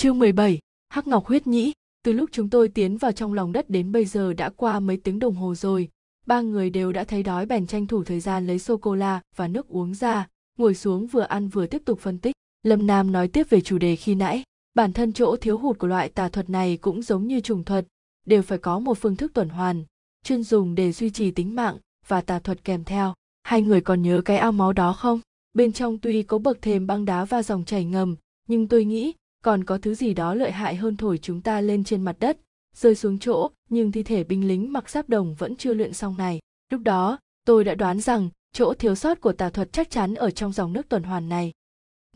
Chương 17, Hắc Ngọc huyết nhĩ, từ lúc chúng tôi tiến vào trong lòng đất đến bây giờ đã qua mấy tiếng đồng hồ rồi. Ba người đều đã thấy đói bèn tranh thủ thời gian lấy sô-cô-la và nước uống ra, ngồi xuống vừa ăn vừa tiếp tục phân tích. Lâm Nam nói tiếp về chủ đề khi nãy. Bản thân chỗ thiếu hụt của loại tà thuật này cũng giống như trùng thuật, đều phải có một phương thức tuần hoàn, chuyên dùng để duy trì tính mạng và tà thuật kèm theo. Hai người còn nhớ cái ao máu đó không? Bên trong tuy có bậc thềm băng đá và dòng chảy ngầm, nhưng tôi nghĩ còn có thứ gì đó lợi hại hơn thổi chúng ta lên trên mặt đất, rơi xuống chỗ, nhưng thi thể binh lính mặc giáp đồng vẫn chưa luyện xong này. Lúc đó, tôi đã đoán rằng chỗ thiếu sót của tà thuật chắc chắn ở trong dòng nước tuần hoàn này.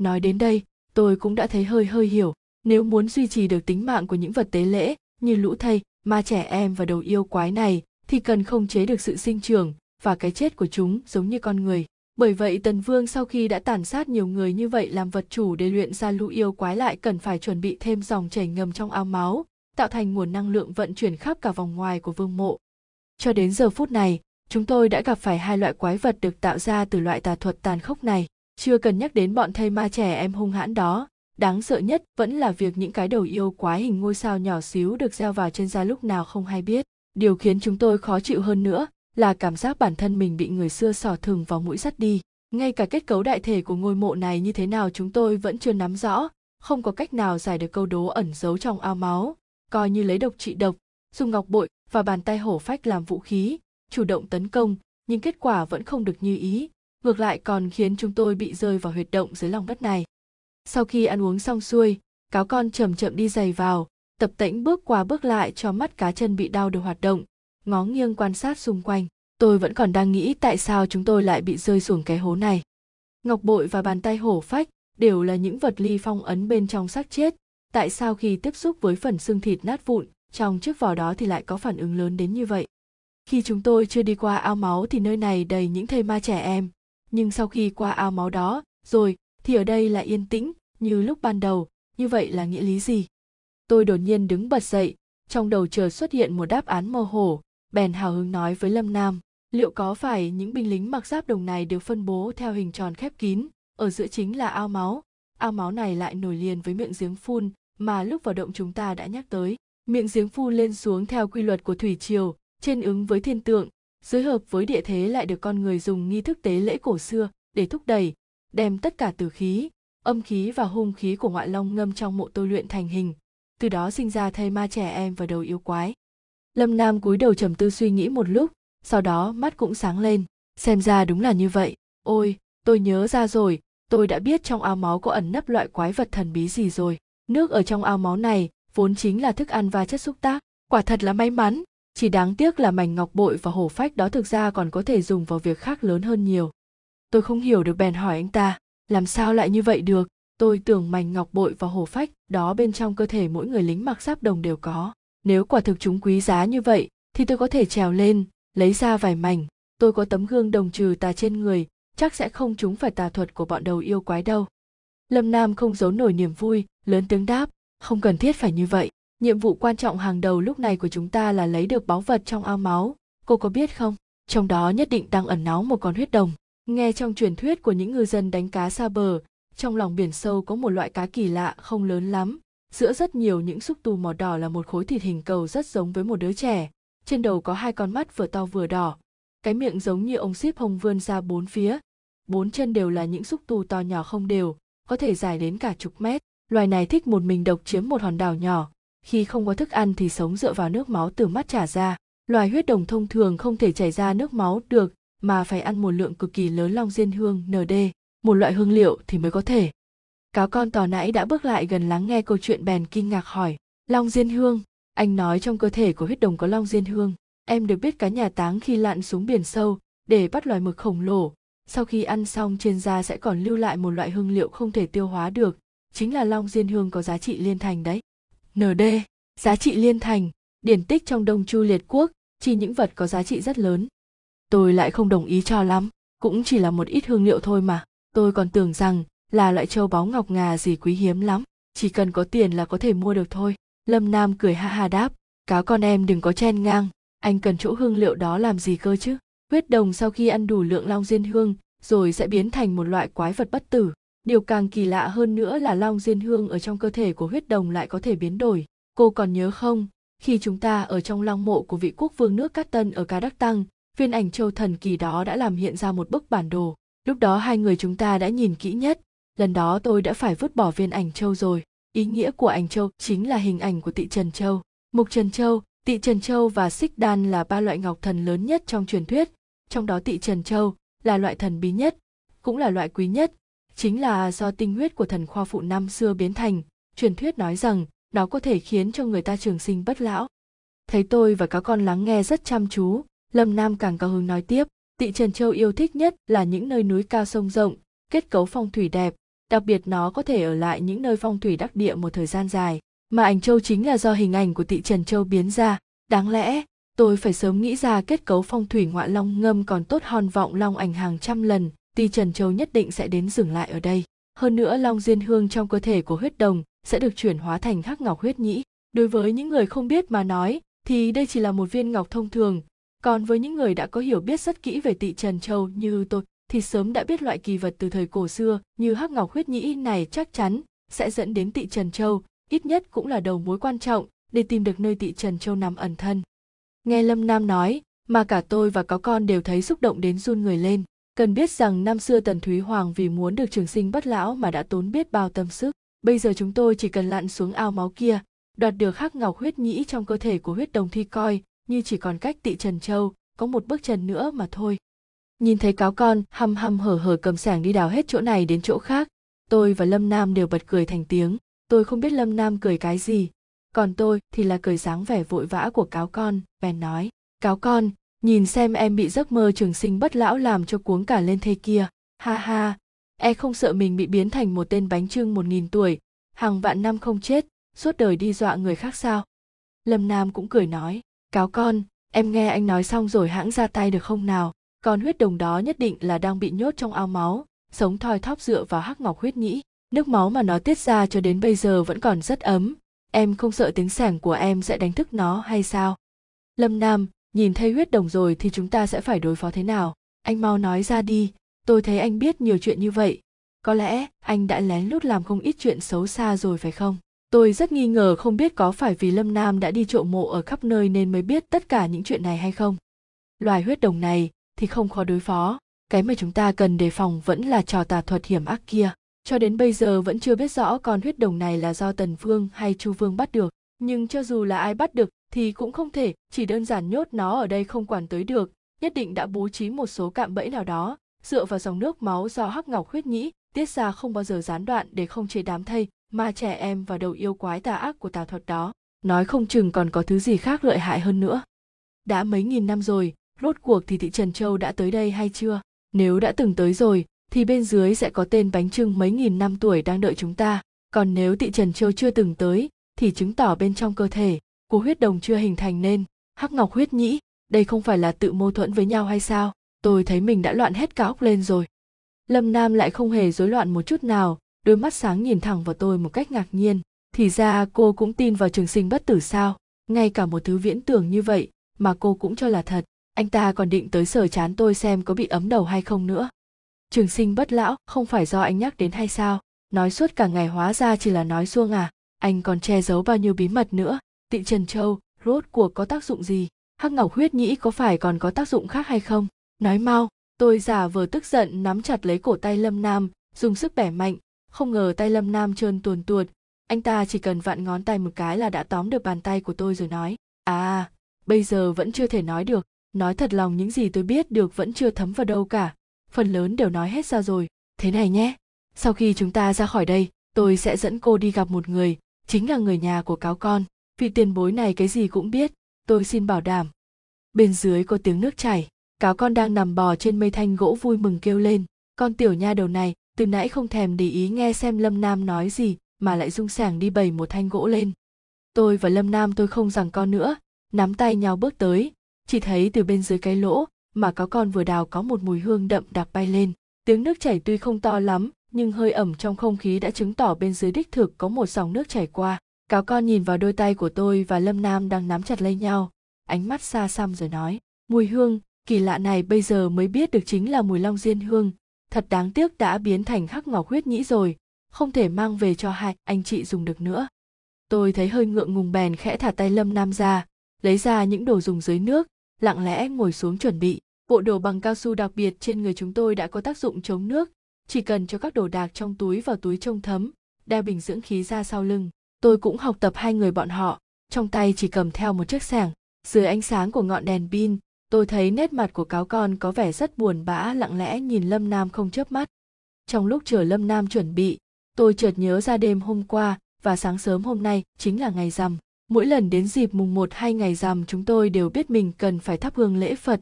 Nói đến đây, tôi cũng đã thấy hơi hơi hiểu, nếu muốn duy trì được tính mạng của những vật tế lễ, như lũ thây, ma trẻ em và đầu yêu quái này, thì cần không chế được sự sinh trưởng và cái chết của chúng giống như con người bởi vậy tần vương sau khi đã tàn sát nhiều người như vậy làm vật chủ để luyện ra lũ yêu quái lại cần phải chuẩn bị thêm dòng chảy ngầm trong ao máu, tạo thành nguồn năng lượng vận chuyển khắp cả vòng ngoài của vương mộ. Cho đến giờ phút này, chúng tôi đã gặp phải hai loại quái vật được tạo ra từ loại tà thuật tàn khốc này. Chưa cần nhắc đến bọn thây ma trẻ em hung hãn đó, đáng sợ nhất vẫn là việc những cái đầu yêu quái hình ngôi sao nhỏ xíu được gieo vào trên da lúc nào không hay biết. Điều khiến chúng tôi khó chịu hơn nữa là cảm giác bản thân mình bị người xưa sỏ thừng vào mũi sắt đi. Ngay cả kết cấu đại thể của ngôi mộ này như thế nào chúng tôi vẫn chưa nắm rõ, không có cách nào giải được câu đố ẩn giấu trong ao máu. Coi như lấy độc trị độc, dùng ngọc bội và bàn tay hổ phách làm vũ khí, chủ động tấn công, nhưng kết quả vẫn không được như ý. Ngược lại còn khiến chúng tôi bị rơi vào huyệt động dưới lòng đất này. Sau khi ăn uống xong xuôi, cáo con chậm chậm đi giày vào, tập tễnh bước qua bước lại cho mắt cá chân bị đau được hoạt động ngó nghiêng quan sát xung quanh. Tôi vẫn còn đang nghĩ tại sao chúng tôi lại bị rơi xuống cái hố này. Ngọc bội và bàn tay hổ phách đều là những vật ly phong ấn bên trong xác chết. Tại sao khi tiếp xúc với phần xương thịt nát vụn, trong chiếc vỏ đó thì lại có phản ứng lớn đến như vậy? Khi chúng tôi chưa đi qua ao máu thì nơi này đầy những thây ma trẻ em. Nhưng sau khi qua ao máu đó, rồi, thì ở đây lại yên tĩnh, như lúc ban đầu. Như vậy là nghĩa lý gì? Tôi đột nhiên đứng bật dậy, trong đầu chờ xuất hiện một đáp án mơ hồ bèn hào hứng nói với lâm nam, liệu có phải những binh lính mặc giáp đồng này đều phân bố theo hình tròn khép kín, ở giữa chính là ao máu? Ao máu này lại nổi liền với miệng giếng phun mà lúc vào động chúng ta đã nhắc tới. Miệng giếng phun lên xuống theo quy luật của thủy triều, trên ứng với thiên tượng, dưới hợp với địa thế lại được con người dùng nghi thức tế lễ cổ xưa để thúc đẩy, đem tất cả từ khí, âm khí và hung khí của ngoại long ngâm trong mộ tôi luyện thành hình. Từ đó sinh ra thây ma trẻ em và đầu yêu quái lâm nam cúi đầu trầm tư suy nghĩ một lúc, sau đó mắt cũng sáng lên. Xem ra đúng là như vậy. Ôi, tôi nhớ ra rồi, tôi đã biết trong ao máu có ẩn nấp loại quái vật thần bí gì rồi. Nước ở trong ao máu này vốn chính là thức ăn và chất xúc tác. Quả thật là may mắn, chỉ đáng tiếc là mảnh ngọc bội và hổ phách đó thực ra còn có thể dùng vào việc khác lớn hơn nhiều. Tôi không hiểu được bèn hỏi anh ta, làm sao lại như vậy được? Tôi tưởng mảnh ngọc bội và hổ phách đó bên trong cơ thể mỗi người lính mặc giáp đồng đều có nếu quả thực chúng quý giá như vậy, thì tôi có thể trèo lên, lấy ra vài mảnh. Tôi có tấm gương đồng trừ tà trên người, chắc sẽ không trúng phải tà thuật của bọn đầu yêu quái đâu. Lâm nam không giấu nổi niềm vui, lớn tiếng đáp, không cần thiết phải như vậy. Nhiệm vụ quan trọng hàng đầu lúc này của chúng ta là lấy được báu vật trong ao máu. Cô có biết không? Trong đó nhất định đang ẩn náu một con huyết đồng. Nghe trong truyền thuyết của những ngư dân đánh cá xa bờ, trong lòng biển sâu có một loại cá kỳ lạ không lớn lắm giữa rất nhiều những xúc tu màu đỏ là một khối thịt hình cầu rất giống với một đứa trẻ. Trên đầu có hai con mắt vừa to vừa đỏ. Cái miệng giống như ông xíp hồng vươn ra bốn phía. Bốn chân đều là những xúc tu to nhỏ không đều, có thể dài đến cả chục mét. Loài này thích một mình độc chiếm một hòn đảo nhỏ. Khi không có thức ăn thì sống dựa vào nước máu từ mắt trả ra. Loài huyết đồng thông thường không thể chảy ra nước máu được, mà phải ăn một lượng cực kỳ lớn long diên hương nd một loại hương liệu thì mới có thể cáo con tò nãy đã bước lại gần lắng nghe câu chuyện bèn kinh ngạc hỏi, long diên hương, anh nói trong cơ thể của huyết đồng có long diên hương. Em được biết cá nhà táng khi lặn xuống biển sâu, để bắt loài mực khổng lồ. Sau khi ăn xong, trên da sẽ còn lưu lại một loại hương liệu không thể tiêu hóa được, chính là long diên hương có giá trị liên thành đấy. Nd giá trị liên thành, điển tích trong đông chu liệt quốc chỉ những vật có giá trị rất lớn. Tôi lại không đồng ý cho lắm, cũng chỉ là một ít hương liệu thôi mà. Tôi còn tưởng rằng là loại châu báu ngọc ngà gì quý hiếm lắm. Chỉ cần có tiền là có thể mua được thôi. Lâm nam cười ha ha đáp cáo con em đừng có chen ngang. Anh cần chỗ hương liệu đó làm gì cơ chứ? Huyết đồng sau khi ăn đủ lượng long diên hương, rồi sẽ biến thành một loại quái vật bất tử. Điều càng kỳ lạ hơn nữa là long diên hương ở trong cơ thể của huyết đồng lại có thể biến đổi. Cô còn nhớ không? Khi chúng ta ở trong long mộ của vị quốc vương nước cát tân ở ca đắc tăng, viên ảnh châu thần kỳ đó đã làm hiện ra một bức bản đồ. Lúc đó hai người chúng ta đã nhìn kỹ nhất lần đó tôi đã phải vứt bỏ viên ảnh châu rồi. Ý nghĩa của ảnh châu chính là hình ảnh của tị trần châu. Mục trần châu tị trần châu và xích đan là ba loại ngọc thần lớn nhất trong truyền thuyết. Trong đó tị trần châu là loại thần bí nhất, cũng là loại quý nhất. Chính là do tinh huyết của thần khoa phụ năm xưa biến thành. Truyền thuyết nói rằng nó có thể khiến cho người ta trường sinh bất lão. Thấy tôi và các con lắng nghe rất chăm chú, lâm nam càng cao hứng nói tiếp. Tị trần châu yêu thích nhất là những nơi núi cao sông rộng, kết cấu phong thủy đẹp đặc biệt nó có thể ở lại những nơi phong thủy đắc địa một thời gian dài. Mà ảnh châu chính là do hình ảnh của tị trần châu biến ra. Đáng lẽ, tôi phải sớm nghĩ ra kết cấu phong thủy ngoại long ngâm còn tốt hòn vọng long ảnh hàng trăm lần. Tị trần châu nhất định sẽ đến dừng lại ở đây. Hơn nữa long diên hương trong cơ thể của huyết đồng sẽ được chuyển hóa thành hắc ngọc huyết nhĩ. Đối với những người không biết mà nói, thì đây chỉ là một viên ngọc thông thường. Còn với những người đã có hiểu biết rất kỹ về tị trần châu như tôi thì sớm đã biết loại kỳ vật từ thời cổ xưa như hắc ngọc huyết nhĩ này chắc chắn sẽ dẫn đến tị trần châu, ít nhất cũng là đầu mối quan trọng để tìm được nơi tị trần châu nằm ẩn thân. Nghe lâm nam nói, mà cả tôi và có con đều thấy xúc động đến run người lên, cần biết rằng năm xưa tần thúy hoàng vì muốn được trường sinh bất lão mà đã tốn biết bao tâm sức. Bây giờ chúng tôi chỉ cần lặn xuống ao máu kia, đoạt được khắc ngọc huyết nhĩ trong cơ thể của huyết đồng thi coi, như chỉ còn cách tị trần châu có một bước chân nữa mà thôi nhìn thấy cáo con, hăm hăm hở hở cầm sảng đi đào hết chỗ này đến chỗ khác. Tôi và lâm nam đều bật cười thành tiếng. Tôi không biết lâm nam cười cái gì. Còn tôi thì là cười dáng vẻ vội vã của cáo con, bèn nói, cáo con, nhìn xem em bị giấc mơ trường sinh bất lão làm cho cuống cả lên thế kia. Ha ha e không sợ mình bị biến thành một tên bánh trưng một nghìn tuổi. Hàng vạn năm không chết, suốt đời đi dọa người khác sao? Lâm nam cũng cười nói, cáo con, em nghe anh nói xong rồi hãng ra tay được không nào? Con huyết đồng đó nhất định là đang bị nhốt trong ao máu, sống thoi thóp dựa vào hắc ngọc huyết nhĩ. Nước máu mà nó tiết ra cho đến bây giờ vẫn còn rất ấm. Em không sợ tiếng sẻng của em sẽ đánh thức nó hay sao? Lâm nam, nhìn thấy huyết đồng rồi thì chúng ta sẽ phải đối phó thế nào? Anh mau nói ra đi. Tôi thấy anh biết nhiều chuyện như vậy. Có lẽ anh đã lén lút làm không ít chuyện xấu xa rồi phải không? Tôi rất nghi ngờ không biết có phải vì lâm nam đã đi trộm mộ ở khắp nơi nên mới biết tất cả những chuyện này hay không. Loài huyết đồng này thì không khó đối phó. Cái mà chúng ta cần đề phòng vẫn là trò tà thuật hiểm ác kia. Cho đến bây giờ vẫn chưa biết rõ con huyết đồng này là do tần vương hay chu vương bắt được. Nhưng cho dù là ai bắt được thì cũng không thể, chỉ đơn giản nhốt nó ở đây không quản tới được. Nhất định đã bố trí một số cạm bẫy nào đó, dựa vào dòng nước máu do hắc ngọc huyết nhĩ tiết ra không bao giờ gián đoạn để không chế đám thây mà trẻ em và đầu yêu quái tà ác của tà thuật đó. Nói không chừng còn có thứ gì khác lợi hại hơn nữa. Đã mấy nghìn năm rồi rốt cuộc thì thị trần châu đã tới đây hay chưa? Nếu đã từng tới rồi, thì bên dưới sẽ có tên bánh trưng mấy nghìn năm tuổi đang đợi chúng ta. Còn nếu thị trần châu chưa từng tới, thì chứng tỏ bên trong cơ thể, của huyết đồng chưa hình thành nên. Hắc ngọc huyết nhĩ, đây không phải là tự mâu thuẫn với nhau hay sao? Tôi thấy mình đã loạn hết cả óc lên rồi. Lâm nam lại không hề rối loạn một chút nào, đôi mắt sáng nhìn thẳng vào tôi một cách ngạc nhiên. Thì ra cô cũng tin vào trường sinh bất tử sao? Ngay cả một thứ viễn tưởng như vậy, mà cô cũng cho là thật anh ta còn định tới sở chán tôi xem có bị ấm đầu hay không nữa. Trường sinh bất lão, không phải do anh nhắc đến hay sao? Nói suốt cả ngày hóa ra chỉ là nói xuông à? Anh còn che giấu bao nhiêu bí mật nữa? Tị trần châu, rốt cuộc có tác dụng gì? Hắc ngọc huyết nhĩ có phải còn có tác dụng khác hay không? Nói mau, tôi giả vờ tức giận nắm chặt lấy cổ tay lâm nam, dùng sức bẻ mạnh. Không ngờ tay lâm nam trơn tuồn tuột. Anh ta chỉ cần vặn ngón tay một cái là đã tóm được bàn tay của tôi rồi nói. À bây giờ vẫn chưa thể nói được nói thật lòng, những gì tôi biết được vẫn chưa thấm vào đâu cả. Phần lớn đều nói hết ra rồi. Thế này nhé. Sau khi chúng ta ra khỏi đây, tôi sẽ dẫn cô đi gặp một người, chính là người nhà của cáo con. Vị tiền bối này cái gì cũng biết, tôi xin bảo đảm. Bên dưới có tiếng nước chảy. Cáo con đang nằm bò trên mây thanh gỗ vui mừng kêu lên. Con tiểu nha đầu này, từ nãy không thèm để ý nghe xem lâm nam nói gì, mà lại rung sảng đi bày một thanh gỗ lên. Tôi và lâm nam tôi không rằng con nữa, nắm tay nhau bước tới chỉ thấy từ bên dưới cái lỗ mà cáo con vừa đào có một mùi hương đậm đặc bay lên. Tiếng nước chảy tuy không to lắm, nhưng hơi ẩm trong không khí đã chứng tỏ bên dưới đích thực có một dòng nước chảy qua. Cáo con nhìn vào đôi tay của tôi và lâm nam đang nắm chặt lấy nhau. Ánh mắt xa xăm rồi nói, mùi hương, kỳ lạ này bây giờ mới biết được chính là mùi long diên hương. Thật đáng tiếc đã biến thành hắc ngọc huyết nhĩ rồi, không thể mang về cho hai anh chị dùng được nữa. Tôi thấy hơi ngượng ngùng bèn khẽ thả tay lâm nam ra, lấy ra những đồ dùng dưới nước lặng lẽ ngồi xuống chuẩn bị. Bộ đồ bằng cao su đặc biệt trên người chúng tôi đã có tác dụng chống nước, chỉ cần cho các đồ đạc trong túi vào túi trông thấm, đeo bình dưỡng khí ra sau lưng. Tôi cũng học tập hai người bọn họ, trong tay chỉ cầm theo một chiếc sẻng. Dưới ánh sáng của ngọn đèn pin, tôi thấy nét mặt của cáo con có vẻ rất buồn bã, lặng lẽ nhìn lâm nam không chớp mắt. Trong lúc chờ lâm nam chuẩn bị, tôi chợt nhớ ra đêm hôm qua và sáng sớm hôm nay chính là ngày rằm mỗi lần đến dịp mùng một hay ngày rằm, chúng tôi đều biết mình cần phải thắp hương lễ phật.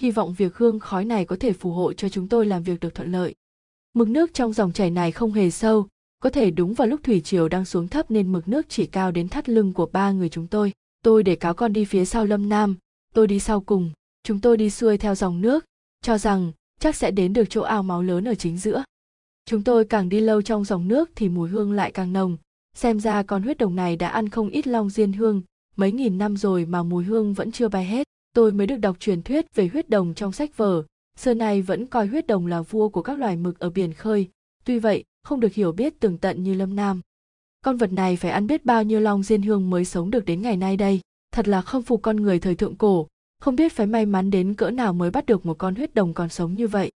Hy vọng việc hương khói này có thể phù hộ cho chúng tôi làm việc được thuận lợi. Mực nước trong dòng chảy này không hề sâu, có thể đúng vào lúc thủy triều đang xuống thấp nên mực nước chỉ cao đến thắt lưng của ba người chúng tôi. Tôi để cáo con đi phía sau lâm nam, tôi đi sau cùng, chúng tôi đi xuôi theo dòng nước, cho rằng chắc sẽ đến được chỗ ao máu lớn ở chính giữa. Chúng tôi càng đi lâu trong dòng nước thì mùi hương lại càng nồng xem ra con huyết đồng này đã ăn không ít long diên hương. Mấy nghìn năm rồi mà mùi hương vẫn chưa bay hết. Tôi mới được đọc truyền thuyết về huyết đồng trong sách vở. Xưa nay vẫn coi huyết đồng là vua của các loài mực ở biển khơi. Tuy vậy, không được hiểu biết tường tận như lâm nam. Con vật này phải ăn biết bao nhiêu long diên hương mới sống được đến ngày nay đây? Thật là không phục con người thời thượng cổ. Không biết phải may mắn đến cỡ nào mới bắt được một con huyết đồng còn sống như vậy.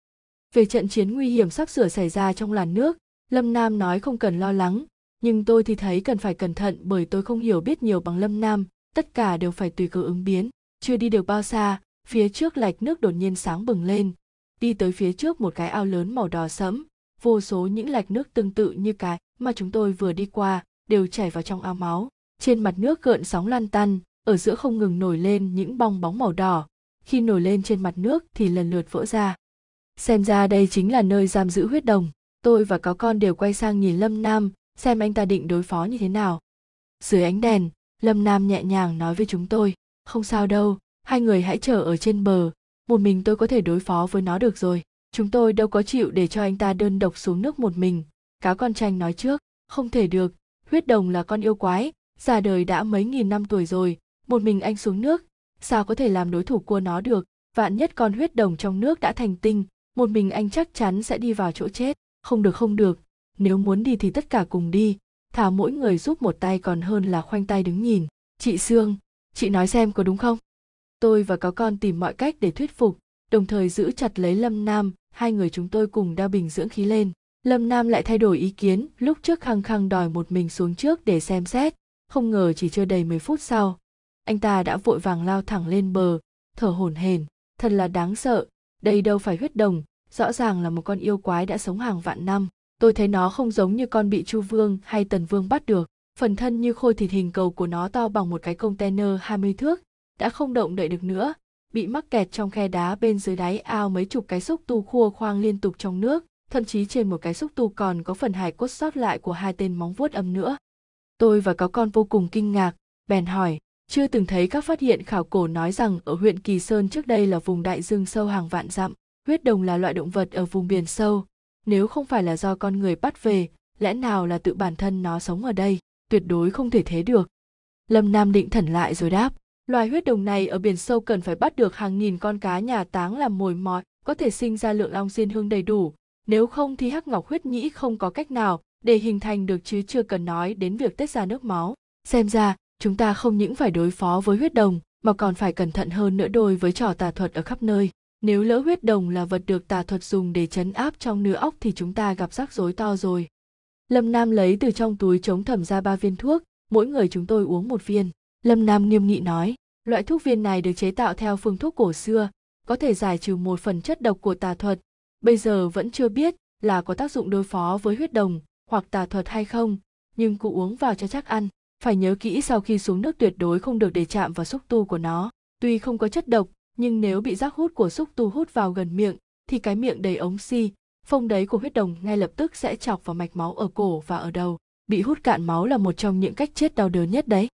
Về trận chiến nguy hiểm sắp sửa xảy ra trong làn nước, lâm nam nói không cần lo lắng nhưng tôi thì thấy cần phải cẩn thận bởi tôi không hiểu biết nhiều bằng lâm nam, tất cả đều phải tùy cơ ứng biến, chưa đi được bao xa, phía trước lạch nước đột nhiên sáng bừng lên. Đi tới phía trước một cái ao lớn màu đỏ sẫm, vô số những lạch nước tương tự như cái mà chúng tôi vừa đi qua, đều chảy vào trong ao máu. Trên mặt nước gợn sóng lan tăn ở giữa không ngừng nổi lên những bong bóng màu đỏ. Khi nổi lên trên mặt nước thì lần lượt vỡ ra. Xem ra đây chính là nơi giam giữ huyết đồng. Tôi và cáo con đều quay sang nhìn lâm nam xem anh ta định đối phó như thế nào. Dưới ánh đèn, lâm nam nhẹ nhàng nói với chúng tôi, không sao đâu, hai người hãy chờ ở trên bờ, một mình tôi có thể đối phó với nó được rồi. Chúng tôi đâu có chịu để cho anh ta đơn độc xuống nước một mình. Cá con tranh nói trước, không thể được, huyết đồng là con yêu quái, già đời đã mấy nghìn năm tuổi rồi, một mình anh xuống nước, sao có thể làm đối thủ của nó được? Vạn nhất con huyết đồng trong nước đã thành tinh, một mình anh chắc chắn sẽ đi vào chỗ chết. Không được không được nếu muốn đi thì tất cả cùng đi thả mỗi người giúp một tay còn hơn là khoanh tay đứng nhìn. Chị sương, chị nói xem có đúng không? Tôi và có con tìm mọi cách để thuyết phục, đồng thời giữ chặt lấy lâm nam, hai người chúng tôi cùng đa bình dưỡng khí lên. Lâm nam lại thay đổi ý kiến, lúc trước khăng khăng đòi một mình xuống trước để xem xét, không ngờ chỉ chưa đầy 10 phút sau, anh ta đã vội vàng lao thẳng lên bờ, thở hổn hển, thật là đáng sợ, đây đâu phải huyết đồng, rõ ràng là một con yêu quái đã sống hàng vạn năm tôi thấy nó không giống như con bị chu vương hay tần vương bắt được phần thân như khôi thịt hình cầu của nó to bằng một cái container 20 thước, đã không động đậy được nữa, bị mắc kẹt trong khe đá bên dưới đáy ao mấy chục cái xúc tu khua khoang liên tục trong nước, thậm chí trên một cái xúc tu còn có phần hài cốt sót lại của hai tên móng vuốt âm nữa tôi và có con vô cùng kinh ngạc, bèn hỏi, chưa từng thấy các phát hiện khảo cổ nói rằng ở huyện Kỳ Sơn trước đây là vùng đại dương sâu hàng vạn dặm. Huyết đồng là loại động vật ở vùng biển sâu. Nếu không phải là do con người bắt về, lẽ nào là tự bản thân nó sống ở đây? Tuyệt đối không thể thế được. Lâm Nam định thần lại rồi đáp. Loài huyết đồng này ở biển sâu cần phải bắt được hàng nghìn con cá nhà táng làm mồi mọt, có thể sinh ra lượng long diên hương đầy đủ. Nếu không thì hắc ngọc huyết nhĩ không có cách nào để hình thành được chứ chưa cần nói đến việc tết ra nước máu. Xem ra, chúng ta không những phải đối phó với huyết đồng mà còn phải cẩn thận hơn nữa đôi với trò tà thuật ở khắp nơi nếu lỡ huyết đồng là vật được tà thuật dùng để chấn áp trong nửa óc thì chúng ta gặp rắc rối to rồi. Lâm nam lấy từ trong túi chống thẩm ra ba viên thuốc, mỗi người chúng tôi uống một viên. Lâm nam nghiêm nghị nói, loại thuốc viên này được chế tạo theo phương thuốc cổ xưa, có thể giải trừ một phần chất độc của tà thuật. Bây giờ vẫn chưa biết là có tác dụng đối phó với huyết đồng hoặc tà thuật hay không, nhưng cụ uống vào cho chắc ăn. Phải nhớ kỹ sau khi xuống nước tuyệt đối không được để chạm vào xúc tu của nó. Tuy không có chất độc nhưng nếu bị rác hút của xúc tu hút vào gần miệng, thì cái miệng đầy ống xi, phông đấy của huyết đồng ngay lập tức sẽ chọc vào mạch máu ở cổ và ở đầu. Bị hút cạn máu là một trong những cách chết đau đớn nhất đấy.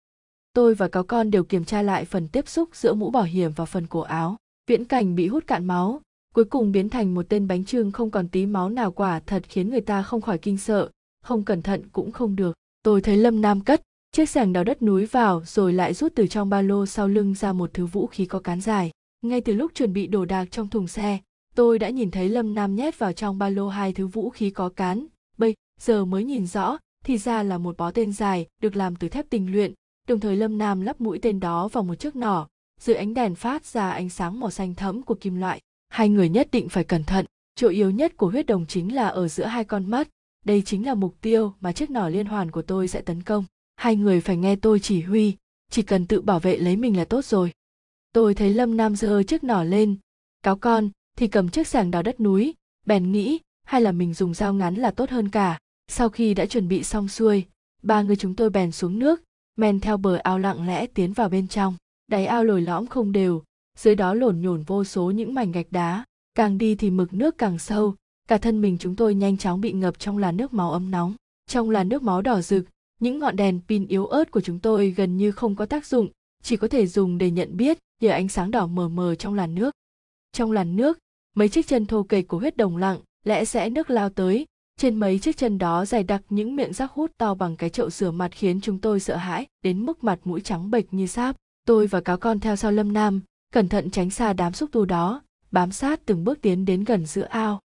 Tôi và cáo con đều kiểm tra lại phần tiếp xúc giữa mũ bảo hiểm và phần cổ áo. Viễn cảnh bị hút cạn máu, cuối cùng biến thành một tên bánh trưng không còn tí máu nào quả thật khiến người ta không khỏi kinh sợ. Không cẩn thận cũng không được. Tôi thấy lâm nam cất chiếc sẻng đào đất núi vào rồi lại rút từ trong ba lô sau lưng ra một thứ vũ khí có cán dài ngay từ lúc chuẩn bị đồ đạc trong thùng xe, tôi đã nhìn thấy lâm nam nhét vào trong ba lô hai thứ vũ khí có cán. Bây giờ mới nhìn rõ, thì ra là một bó tên dài, được làm từ thép tinh luyện. Đồng thời lâm nam lắp mũi tên đó vào một chiếc nỏ. Dưới ánh đèn phát ra ánh sáng màu xanh thẫm của kim loại. Hai người nhất định phải cẩn thận. Chỗ yếu nhất của huyết đồng chính là ở giữa hai con mắt. Đây chính là mục tiêu mà chiếc nỏ liên hoàn của tôi sẽ tấn công. Hai người phải nghe tôi chỉ huy. Chỉ cần tự bảo vệ lấy mình là tốt rồi tôi thấy lâm nam giơ chiếc nỏ lên. Cáo con, thì cầm chiếc sàng đào đất núi, bèn nghĩ, hay là mình dùng dao ngắn là tốt hơn cả. Sau khi đã chuẩn bị xong xuôi, ba người chúng tôi bèn xuống nước, men theo bờ ao lặng lẽ tiến vào bên trong. Đáy ao lồi lõm không đều, dưới đó lổn nhổn vô số những mảnh gạch đá. Càng đi thì mực nước càng sâu, cả thân mình chúng tôi nhanh chóng bị ngập trong làn nước máu ấm nóng. Trong làn nước máu đỏ rực, những ngọn đèn pin yếu ớt của chúng tôi gần như không có tác dụng chỉ có thể dùng để nhận biết nhờ ánh sáng đỏ mờ mờ trong làn nước. Trong làn nước, mấy chiếc chân thô kệch của huyết đồng lặng lẽ sẽ nước lao tới. Trên mấy chiếc chân đó dày đặc những miệng rác hút to bằng cái chậu rửa mặt khiến chúng tôi sợ hãi đến mức mặt mũi trắng bệch như sáp. Tôi và cáo con theo sau lâm nam, cẩn thận tránh xa đám xúc tu đó, bám sát từng bước tiến đến gần giữa ao.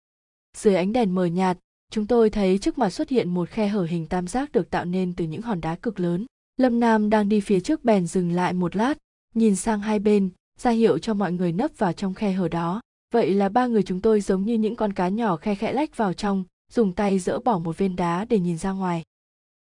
Dưới ánh đèn mờ nhạt, chúng tôi thấy trước mặt xuất hiện một khe hở hình tam giác được tạo nên từ những hòn đá cực lớn lâm nam đang đi phía trước bèn dừng lại một lát, nhìn sang hai bên, ra hiệu cho mọi người nấp vào trong khe hở đó. Vậy là ba người chúng tôi giống như những con cá nhỏ khe khẽ lách vào trong, dùng tay dỡ bỏ một viên đá để nhìn ra ngoài.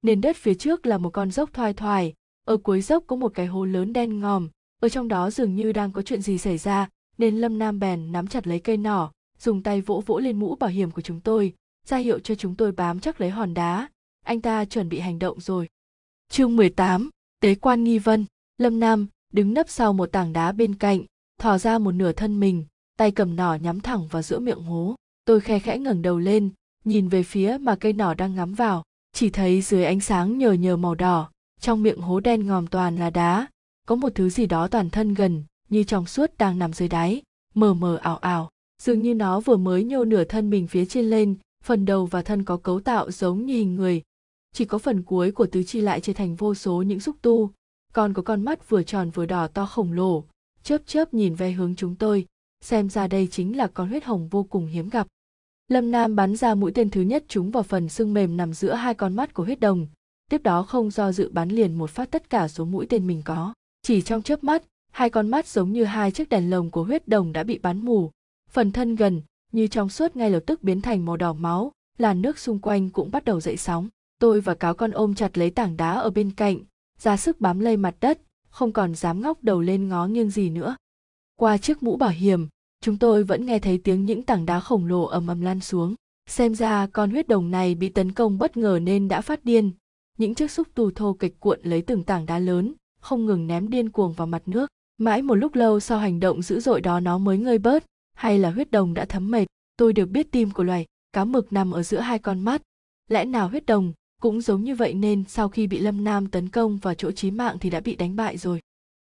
Nền đất phía trước là một con dốc thoai thoải, ở cuối dốc có một cái hố lớn đen ngòm, ở trong đó dường như đang có chuyện gì xảy ra, nên lâm nam bèn nắm chặt lấy cây nỏ, dùng tay vỗ vỗ lên mũ bảo hiểm của chúng tôi, ra hiệu cho chúng tôi bám chắc lấy hòn đá. Anh ta chuẩn bị hành động rồi chương 18, tế quan nghi vân. Lâm nam đứng nấp sau một tảng đá bên cạnh thò ra một nửa thân mình tay cầm nỏ nhắm thẳng vào giữa miệng hố. Tôi khe khẽ ngẩng đầu lên nhìn về phía mà cây nỏ đang ngắm vào. Chỉ thấy dưới ánh sáng nhờ nhờ màu đỏ trong miệng hố đen ngòm toàn là đá. Có một thứ gì đó toàn thân gần như trong suốt đang nằm dưới đáy mờ mờ ảo ảo. Dường như nó vừa mới nhô nửa thân mình phía trên lên phần đầu và thân có cấu tạo giống như hình người chỉ có phần cuối của tứ chi lại chia thành vô số những xúc tu. Còn có con mắt vừa tròn vừa đỏ to khổng lồ, chớp chớp nhìn về hướng chúng tôi, xem ra đây chính là con huyết hồng vô cùng hiếm gặp. Lâm nam bắn ra mũi tên thứ nhất trúng vào phần xương mềm nằm giữa hai con mắt của huyết đồng. Tiếp đó không do dự bắn liền một phát tất cả số mũi tên mình có. Chỉ trong chớp mắt, hai con mắt giống như hai chiếc đèn lồng của huyết đồng đã bị bắn mù. Phần thân gần, như trong suốt ngay lập tức biến thành màu đỏ máu, làn nước xung quanh cũng bắt đầu dậy sóng tôi và cáo con ôm chặt lấy tảng đá ở bên cạnh, ra sức bám lây mặt đất, không còn dám ngóc đầu lên ngó nghiêng gì nữa. Qua chiếc mũ bảo hiểm, chúng tôi vẫn nghe thấy tiếng những tảng đá khổng lồ ầm ầm lan xuống. Xem ra con huyết đồng này bị tấn công bất ngờ nên đã phát điên. Những chiếc xúc tu thô kịch cuộn lấy từng tảng đá lớn, không ngừng ném điên cuồng vào mặt nước. Mãi một lúc lâu sau hành động dữ dội đó nó mới ngơi bớt, hay là huyết đồng đã thấm mệt. Tôi được biết tim của loài cá mực nằm ở giữa hai con mắt. Lẽ nào huyết đồng cũng giống như vậy nên sau khi bị lâm nam tấn công vào chỗ chí mạng thì đã bị đánh bại rồi.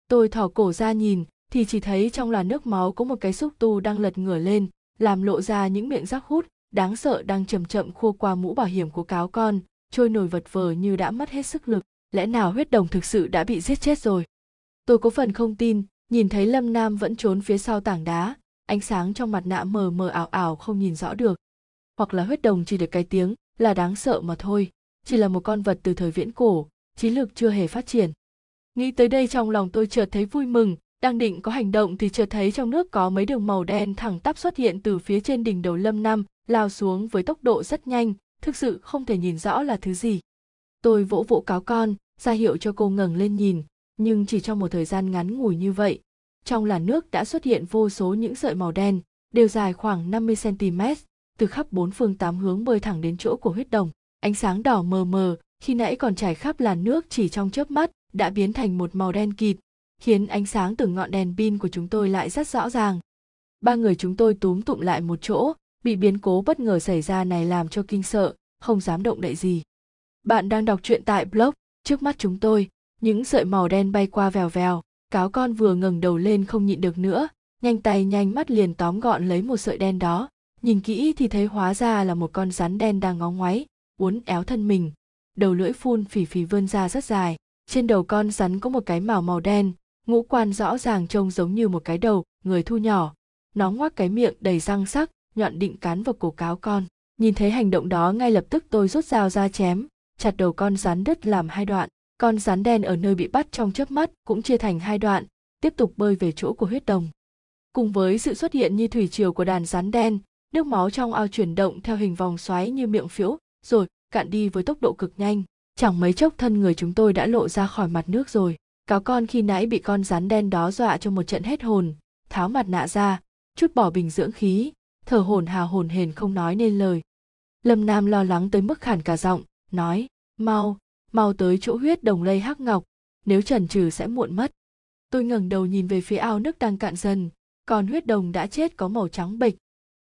Tôi thỏ cổ ra nhìn, thì chỉ thấy trong làn nước máu có một cái xúc tu đang lật ngửa lên, làm lộ ra những miệng rác hút, đáng sợ đang chậm chậm khua qua mũ bảo hiểm của cáo con, trôi nổi vật vờ như đã mất hết sức lực. Lẽ nào huyết đồng thực sự đã bị giết chết rồi? Tôi có phần không tin, nhìn thấy lâm nam vẫn trốn phía sau tảng đá, ánh sáng trong mặt nạ mờ mờ ảo ảo không nhìn rõ được. Hoặc là huyết đồng chỉ được cái tiếng là đáng sợ mà thôi chỉ là một con vật từ thời viễn cổ trí lực chưa hề phát triển. Nghĩ tới đây trong lòng tôi chợt thấy vui mừng, đang định có hành động thì chợt thấy trong nước có mấy đường màu đen thẳng tắp xuất hiện từ phía trên đỉnh đầu lâm năm lao xuống với tốc độ rất nhanh, thực sự không thể nhìn rõ là thứ gì. Tôi vỗ vỗ cáo con, ra hiệu cho cô ngẩng lên nhìn, nhưng chỉ trong một thời gian ngắn ngủi như vậy, trong làn nước đã xuất hiện vô số những sợi màu đen, đều dài khoảng 50 cm từ khắp bốn phương tám hướng bơi thẳng đến chỗ của huyết đồng ánh sáng đỏ mờ mờ khi nãy còn trải khắp làn nước chỉ trong chớp mắt đã biến thành một màu đen kịt, khiến ánh sáng từ ngọn đèn pin của chúng tôi lại rất rõ ràng. Ba người chúng tôi túm tụm lại một chỗ, bị biến cố bất ngờ xảy ra này làm cho kinh sợ, không dám động đậy gì. Bạn đang đọc truyện tại blog trước mắt chúng tôi, những sợi màu đen bay qua vèo vèo, cáo con vừa ngẩng đầu lên không nhịn được nữa, nhanh tay nhanh mắt liền tóm gọn lấy một sợi đen đó, nhìn kỹ thì thấy hóa ra là một con rắn đen đang ngó ngoáy uốn éo thân mình. Đầu lưỡi phun phì phì vươn ra rất dài. Trên đầu con rắn có một cái màu màu đen, ngũ quan rõ ràng trông giống như một cái đầu, người thu nhỏ. Nó ngoác cái miệng đầy răng sắc, nhọn định cắn vào cổ cáo con. Nhìn thấy hành động đó, ngay lập tức tôi rút dao ra chém. Chặt đầu con rắn đứt làm hai đoạn. Con rắn đen ở nơi bị bắt trong chớp mắt cũng chia thành hai đoạn, tiếp tục bơi về chỗ của huyết đồng. Cùng với sự xuất hiện như thủy triều của đàn rắn đen, nước máu trong ao chuyển động theo hình vòng xoáy như miệng phễu rồi, cạn đi với tốc độ cực nhanh. Chẳng mấy chốc thân người chúng tôi đã lộ ra khỏi mặt nước rồi. Cáo con khi nãy bị con rắn đen đó dọa cho một trận hết hồn. Tháo mặt nạ ra, chút bỏ bình dưỡng khí. Thở hổn hà hồn hển không nói nên lời. Lâm nam lo lắng tới mức khản cả giọng, nói, mau mau tới chỗ huyết đồng lây hắc ngọc. Nếu trần trừ sẽ muộn mất. Tôi ngẩng đầu nhìn về phía ao nước đang cạn dần. Còn huyết đồng đã chết có màu trắng bệch.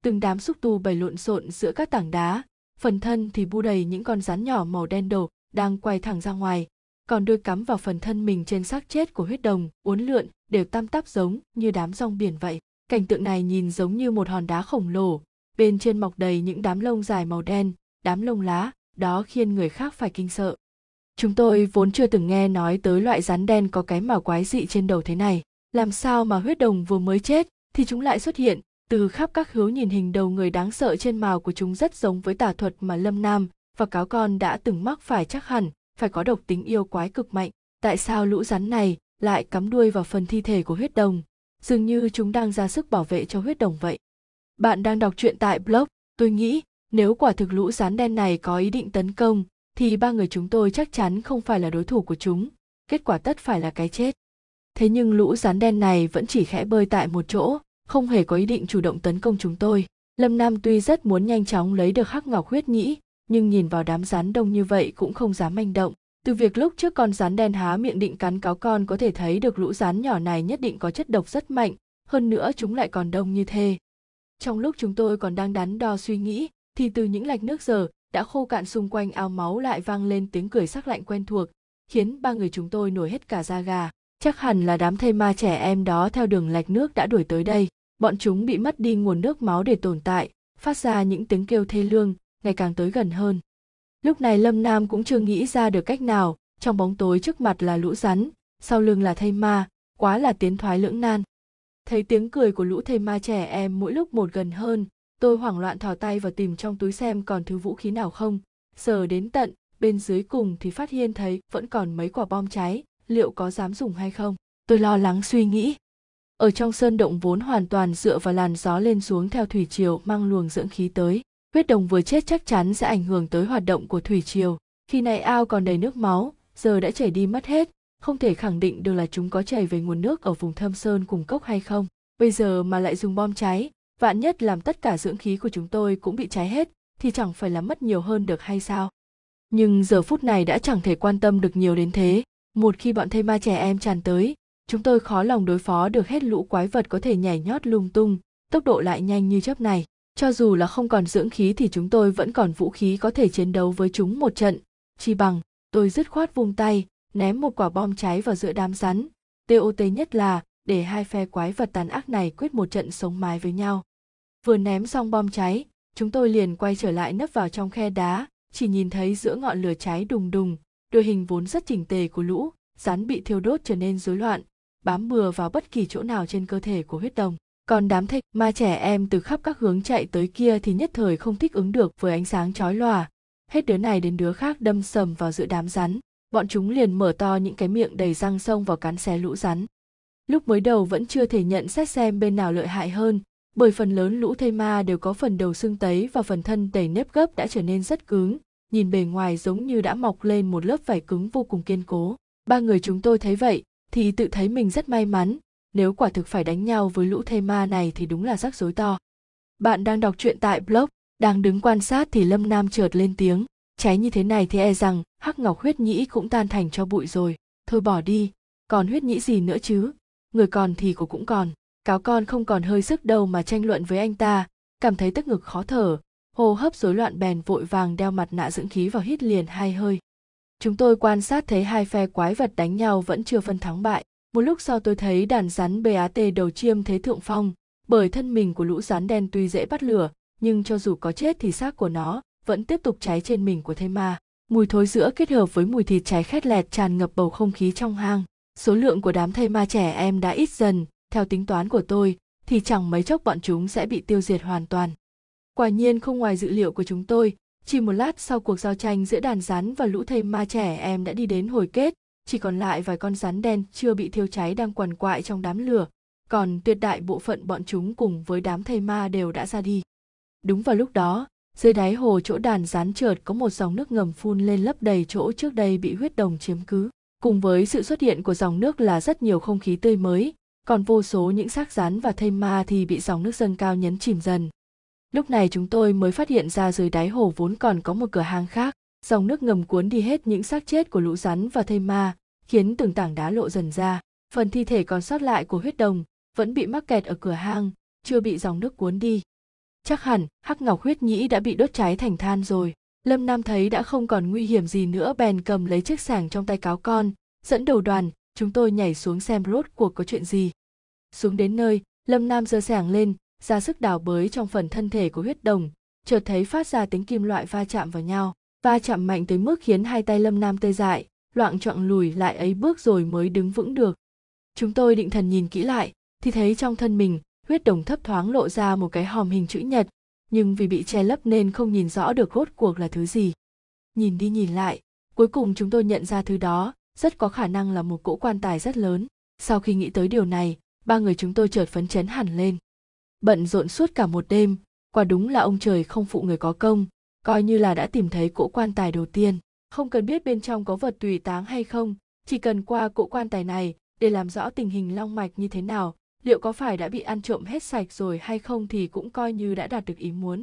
Từng đám xúc tu bày lộn xộn giữa các tảng đá phần thân thì bu đầy những con rắn nhỏ màu đen đổ đang quay thẳng ra ngoài, còn đôi cắm vào phần thân mình trên xác chết của huyết đồng, uốn lượn, đều tam tắp giống như đám rong biển vậy. Cảnh tượng này nhìn giống như một hòn đá khổng lồ, bên trên mọc đầy những đám lông dài màu đen, đám lông lá, đó khiến người khác phải kinh sợ. Chúng tôi vốn chưa từng nghe nói tới loại rắn đen có cái màu quái dị trên đầu thế này, làm sao mà huyết đồng vừa mới chết thì chúng lại xuất hiện? Từ khắp các hướng nhìn hình đầu người đáng sợ trên màu của chúng rất giống với tà thuật mà lâm nam và cáo con đã từng mắc phải chắc hẳn phải có độc tính yêu quái cực mạnh. Tại sao lũ rắn này lại cắm đuôi vào phần thi thể của huyết đồng? Dường như chúng đang ra sức bảo vệ cho huyết đồng vậy. Bạn đang đọc truyện tại blog tôi nghĩ. Nếu quả thực lũ rắn đen này có ý định tấn công, thì ba người chúng tôi chắc chắn không phải là đối thủ của chúng. Kết quả tất phải là cái chết. Thế nhưng lũ rắn đen này vẫn chỉ khẽ bơi tại một chỗ không hề có ý định chủ động tấn công chúng tôi. Lâm nam tuy rất muốn nhanh chóng lấy được hắc ngọc huyết nhĩ, nhưng nhìn vào đám rắn đông như vậy cũng không dám manh động. Từ việc lúc trước con rắn đen há miệng định cắn cáo con có thể thấy được lũ rắn nhỏ này nhất định có chất độc rất mạnh, hơn nữa chúng lại còn đông như thế trong lúc chúng tôi còn đang đắn đo suy nghĩ, thì từ những lạch nước giờ, đã khô cạn xung quanh ao máu lại vang lên tiếng cười sắc lạnh quen thuộc, khiến ba người chúng tôi nổi hết cả da gà. Chắc hẳn là đám thây ma trẻ em đó theo đường lạch nước đã đuổi tới đây bọn chúng bị mất đi nguồn nước máu để tồn tại, phát ra những tiếng kêu thê lương, ngày càng tới gần hơn. Lúc này lâm nam cũng chưa nghĩ ra được cách nào, trong bóng tối trước mặt là lũ rắn, sau lưng là thây ma, quá là tiến thoái lưỡng nan. Thấy tiếng cười của lũ thây ma trẻ em mỗi lúc một gần hơn, tôi hoảng loạn thò tay vào tìm trong túi xem còn thứ vũ khí nào không. Sờ đến tận, bên dưới cùng thì phát hiện thấy vẫn còn mấy quả bom cháy, liệu có dám dùng hay không? Tôi lo lắng suy nghĩ ở trong sơn động vốn hoàn toàn dựa vào làn gió lên xuống theo thủy triều mang luồng dưỡng khí tới. Huyết đồng vừa chết chắc chắn sẽ ảnh hưởng tới hoạt động của thủy triều. Khi này ao còn đầy nước máu, giờ đã chảy đi mất hết. Không thể khẳng định được là chúng có chảy về nguồn nước ở vùng thâm sơn cùng cốc hay không. Bây giờ mà lại dùng bom cháy, vạn nhất làm tất cả dưỡng khí của chúng tôi cũng bị cháy hết, thì chẳng phải là mất nhiều hơn được hay sao? Nhưng giờ phút này đã chẳng thể quan tâm được nhiều đến thế. Một khi bọn thây ma trẻ em tràn tới chúng tôi khó lòng đối phó được hết lũ quái vật có thể nhảy nhót lung tung, tốc độ lại nhanh như chớp này. Cho dù là không còn dưỡng khí thì chúng tôi vẫn còn vũ khí có thể chiến đấu với chúng một trận. Chi bằng, tôi dứt khoát vung tay, ném một quả bom cháy vào giữa đám rắn. Tot nhất là, để hai phe quái vật tàn ác này quyết một trận sống mái với nhau. Vừa ném xong bom cháy, chúng tôi liền quay trở lại nấp vào trong khe đá, chỉ nhìn thấy giữa ngọn lửa cháy đùng đùng, đội hình vốn rất chỉnh tề của lũ, rắn bị thiêu đốt trở nên rối loạn bám bừa vào bất kỳ chỗ nào trên cơ thể của huyết đồng. Còn đám thạch ma trẻ em từ khắp các hướng chạy tới kia thì nhất thời không thích ứng được với ánh sáng chói lòa. Hết đứa này đến đứa khác đâm sầm vào giữa đám rắn. Bọn chúng liền mở to những cái miệng đầy răng sông vào cắn xé lũ rắn. Lúc mới đầu vẫn chưa thể nhận xét xem bên nào lợi hại hơn, bởi phần lớn lũ thây ma đều có phần đầu sưng tấy và phần thân đầy nếp gấp đã trở nên rất cứng, nhìn bề ngoài giống như đã mọc lên một lớp vải cứng vô cùng kiên cố. Ba người chúng tôi thấy vậy thì tự thấy mình rất may mắn. Nếu quả thực phải đánh nhau với lũ thê ma này thì đúng là rắc rối to. Bạn đang đọc truyện tại blog đang đứng quan sát thì lâm nam chợt lên tiếng. Cháy như thế này thì e rằng hắc ngọc huyết nhĩ cũng tan thành cho bụi rồi. Thôi bỏ đi, còn huyết nhĩ gì nữa chứ? Người còn thì của cũng còn. Cáo con không còn hơi sức đâu mà tranh luận với anh ta. Cảm thấy tức ngực khó thở. Hô hấp rối loạn bèn vội vàng đeo mặt nạ dưỡng khí vào hít liền hai hơi chúng tôi quan sát thấy hai phe quái vật đánh nhau vẫn chưa phân thắng bại. Một lúc sau tôi thấy đàn rắn bat đầu chiêm thế thượng phong. Bởi thân mình của lũ rắn đen tuy dễ bắt lửa, nhưng cho dù có chết thì xác của nó vẫn tiếp tục cháy trên mình của thây ma. Mùi thối giữa kết hợp với mùi thịt cháy khét lẹt tràn ngập bầu không khí trong hang. Số lượng của đám thây ma trẻ em đã ít dần. Theo tính toán của tôi, thì chẳng mấy chốc bọn chúng sẽ bị tiêu diệt hoàn toàn. Quả nhiên không ngoài dự liệu của chúng tôi chỉ một lát sau cuộc giao tranh giữa đàn rắn và lũ thây ma trẻ em đã đi đến hồi kết. Chỉ còn lại vài con rắn đen chưa bị thiêu cháy đang quằn quại trong đám lửa. Còn tuyệt đại bộ phận bọn chúng cùng với đám thây ma đều đã ra đi. Đúng vào lúc đó, dưới đáy hồ chỗ đàn rắn chợt có một dòng nước ngầm phun lên lấp đầy chỗ trước đây bị huyết đồng chiếm cứ. Cùng với sự xuất hiện của dòng nước là rất nhiều không khí tươi mới, còn vô số những xác rắn và thây ma thì bị dòng nước dâng cao nhấn chìm dần lúc này chúng tôi mới phát hiện ra dưới đáy hồ vốn còn có một cửa hang khác. Dòng nước ngầm cuốn đi hết những xác chết của lũ rắn và thây ma, khiến từng tảng đá lộ dần ra. Phần thi thể còn sót lại của huyết đồng vẫn bị mắc kẹt ở cửa hang, chưa bị dòng nước cuốn đi. Chắc hẳn hắc ngọc huyết nhĩ đã bị đốt cháy thành than rồi. Lâm nam thấy đã không còn nguy hiểm gì nữa, bèn cầm lấy chiếc sàng trong tay cáo con, dẫn đầu đoàn, chúng tôi nhảy xuống xem rốt cuộc có chuyện gì. Xuống đến nơi, lâm nam giơ sàng lên ra sức đào bới trong phần thân thể của huyết đồng, chợt thấy phát ra tiếng kim loại va chạm vào nhau, va chạm mạnh tới mức khiến hai tay lâm nam tê dại, loạng choạng lùi lại ấy bước rồi mới đứng vững được. Chúng tôi định thần nhìn kỹ lại, thì thấy trong thân mình, huyết đồng thấp thoáng lộ ra một cái hòm hình chữ nhật, nhưng vì bị che lấp nên không nhìn rõ được rốt cuộc là thứ gì. Nhìn đi nhìn lại, cuối cùng chúng tôi nhận ra thứ đó, rất có khả năng là một cỗ quan tài rất lớn. Sau khi nghĩ tới điều này, ba người chúng tôi chợt phấn chấn hẳn lên bận rộn suốt cả một đêm. Quả đúng là ông trời không phụ người có công, coi như là đã tìm thấy cỗ quan tài đầu tiên. Không cần biết bên trong có vật tùy táng hay không, chỉ cần qua cỗ quan tài này để làm rõ tình hình long mạch như thế nào, liệu có phải đã bị ăn trộm hết sạch rồi hay không thì cũng coi như đã đạt được ý muốn.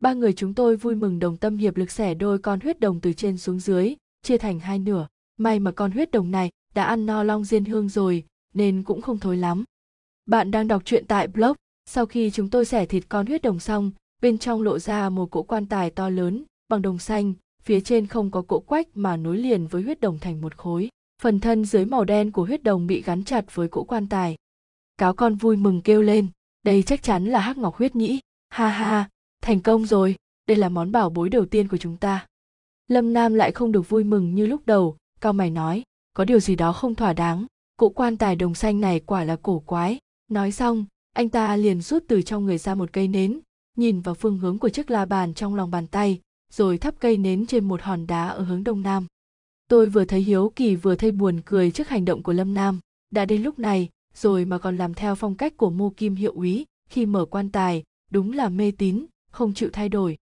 Ba người chúng tôi vui mừng đồng tâm hiệp lực xẻ đôi con huyết đồng từ trên xuống dưới, chia thành hai nửa. May mà con huyết đồng này đã ăn no long diên hương rồi, nên cũng không thối lắm. Bạn đang đọc truyện tại blog sau khi chúng tôi xẻ thịt con huyết đồng xong, bên trong lộ ra một cỗ quan tài to lớn, bằng đồng xanh, phía trên không có cỗ quách mà nối liền với huyết đồng thành một khối. Phần thân dưới màu đen của huyết đồng bị gắn chặt với cỗ quan tài. Cáo con vui mừng kêu lên, đây chắc chắn là hắc ngọc huyết nhĩ. Ha ha thành công rồi, đây là món bảo bối đầu tiên của chúng ta. Lâm nam lại không được vui mừng như lúc đầu, cao mày nói, có điều gì đó không thỏa đáng, cỗ quan tài đồng xanh này quả là cổ quái. Nói xong anh ta liền rút từ trong người ra một cây nến, nhìn vào phương hướng của chiếc la bàn trong lòng bàn tay, rồi thắp cây nến trên một hòn đá ở hướng đông nam. Tôi vừa thấy hiếu kỳ vừa thấy buồn cười trước hành động của lâm nam. Đã đến lúc này, rồi mà còn làm theo phong cách của mô kim hiệu úy, khi mở quan tài, đúng là mê tín, không chịu thay đổi.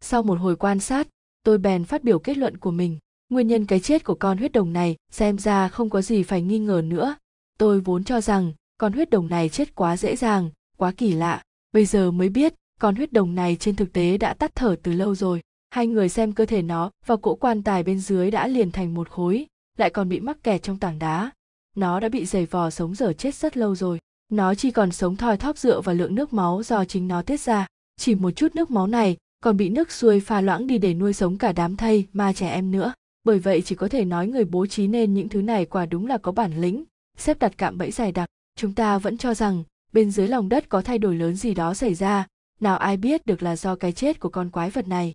Sau một hồi quan sát, tôi bèn phát biểu kết luận của mình. Nguyên nhân cái chết của con huyết đồng này, xem ra không có gì phải nghi ngờ nữa. Tôi vốn cho rằng con huyết đồng này chết quá dễ dàng, quá kỳ lạ. Bây giờ mới biết, con huyết đồng này trên thực tế đã tắt thở từ lâu rồi. Hai người xem cơ thể nó và cỗ quan tài bên dưới đã liền thành một khối, lại còn bị mắc kẹt trong tảng đá. Nó đã bị giày vò sống dở chết rất lâu rồi. Nó chỉ còn sống thoi thóp dựa vào lượng nước máu do chính nó tiết ra. Chỉ một chút nước máu này còn bị nước xuôi pha loãng đi để nuôi sống cả đám thây, ma trẻ em nữa. Bởi vậy chỉ có thể nói người bố trí nên những thứ này quả đúng là có bản lĩnh, xếp đặt cạm bẫy dài đặc chúng ta vẫn cho rằng, bên dưới lòng đất có thay đổi lớn gì đó xảy ra, nào ai biết được là do cái chết của con quái vật này.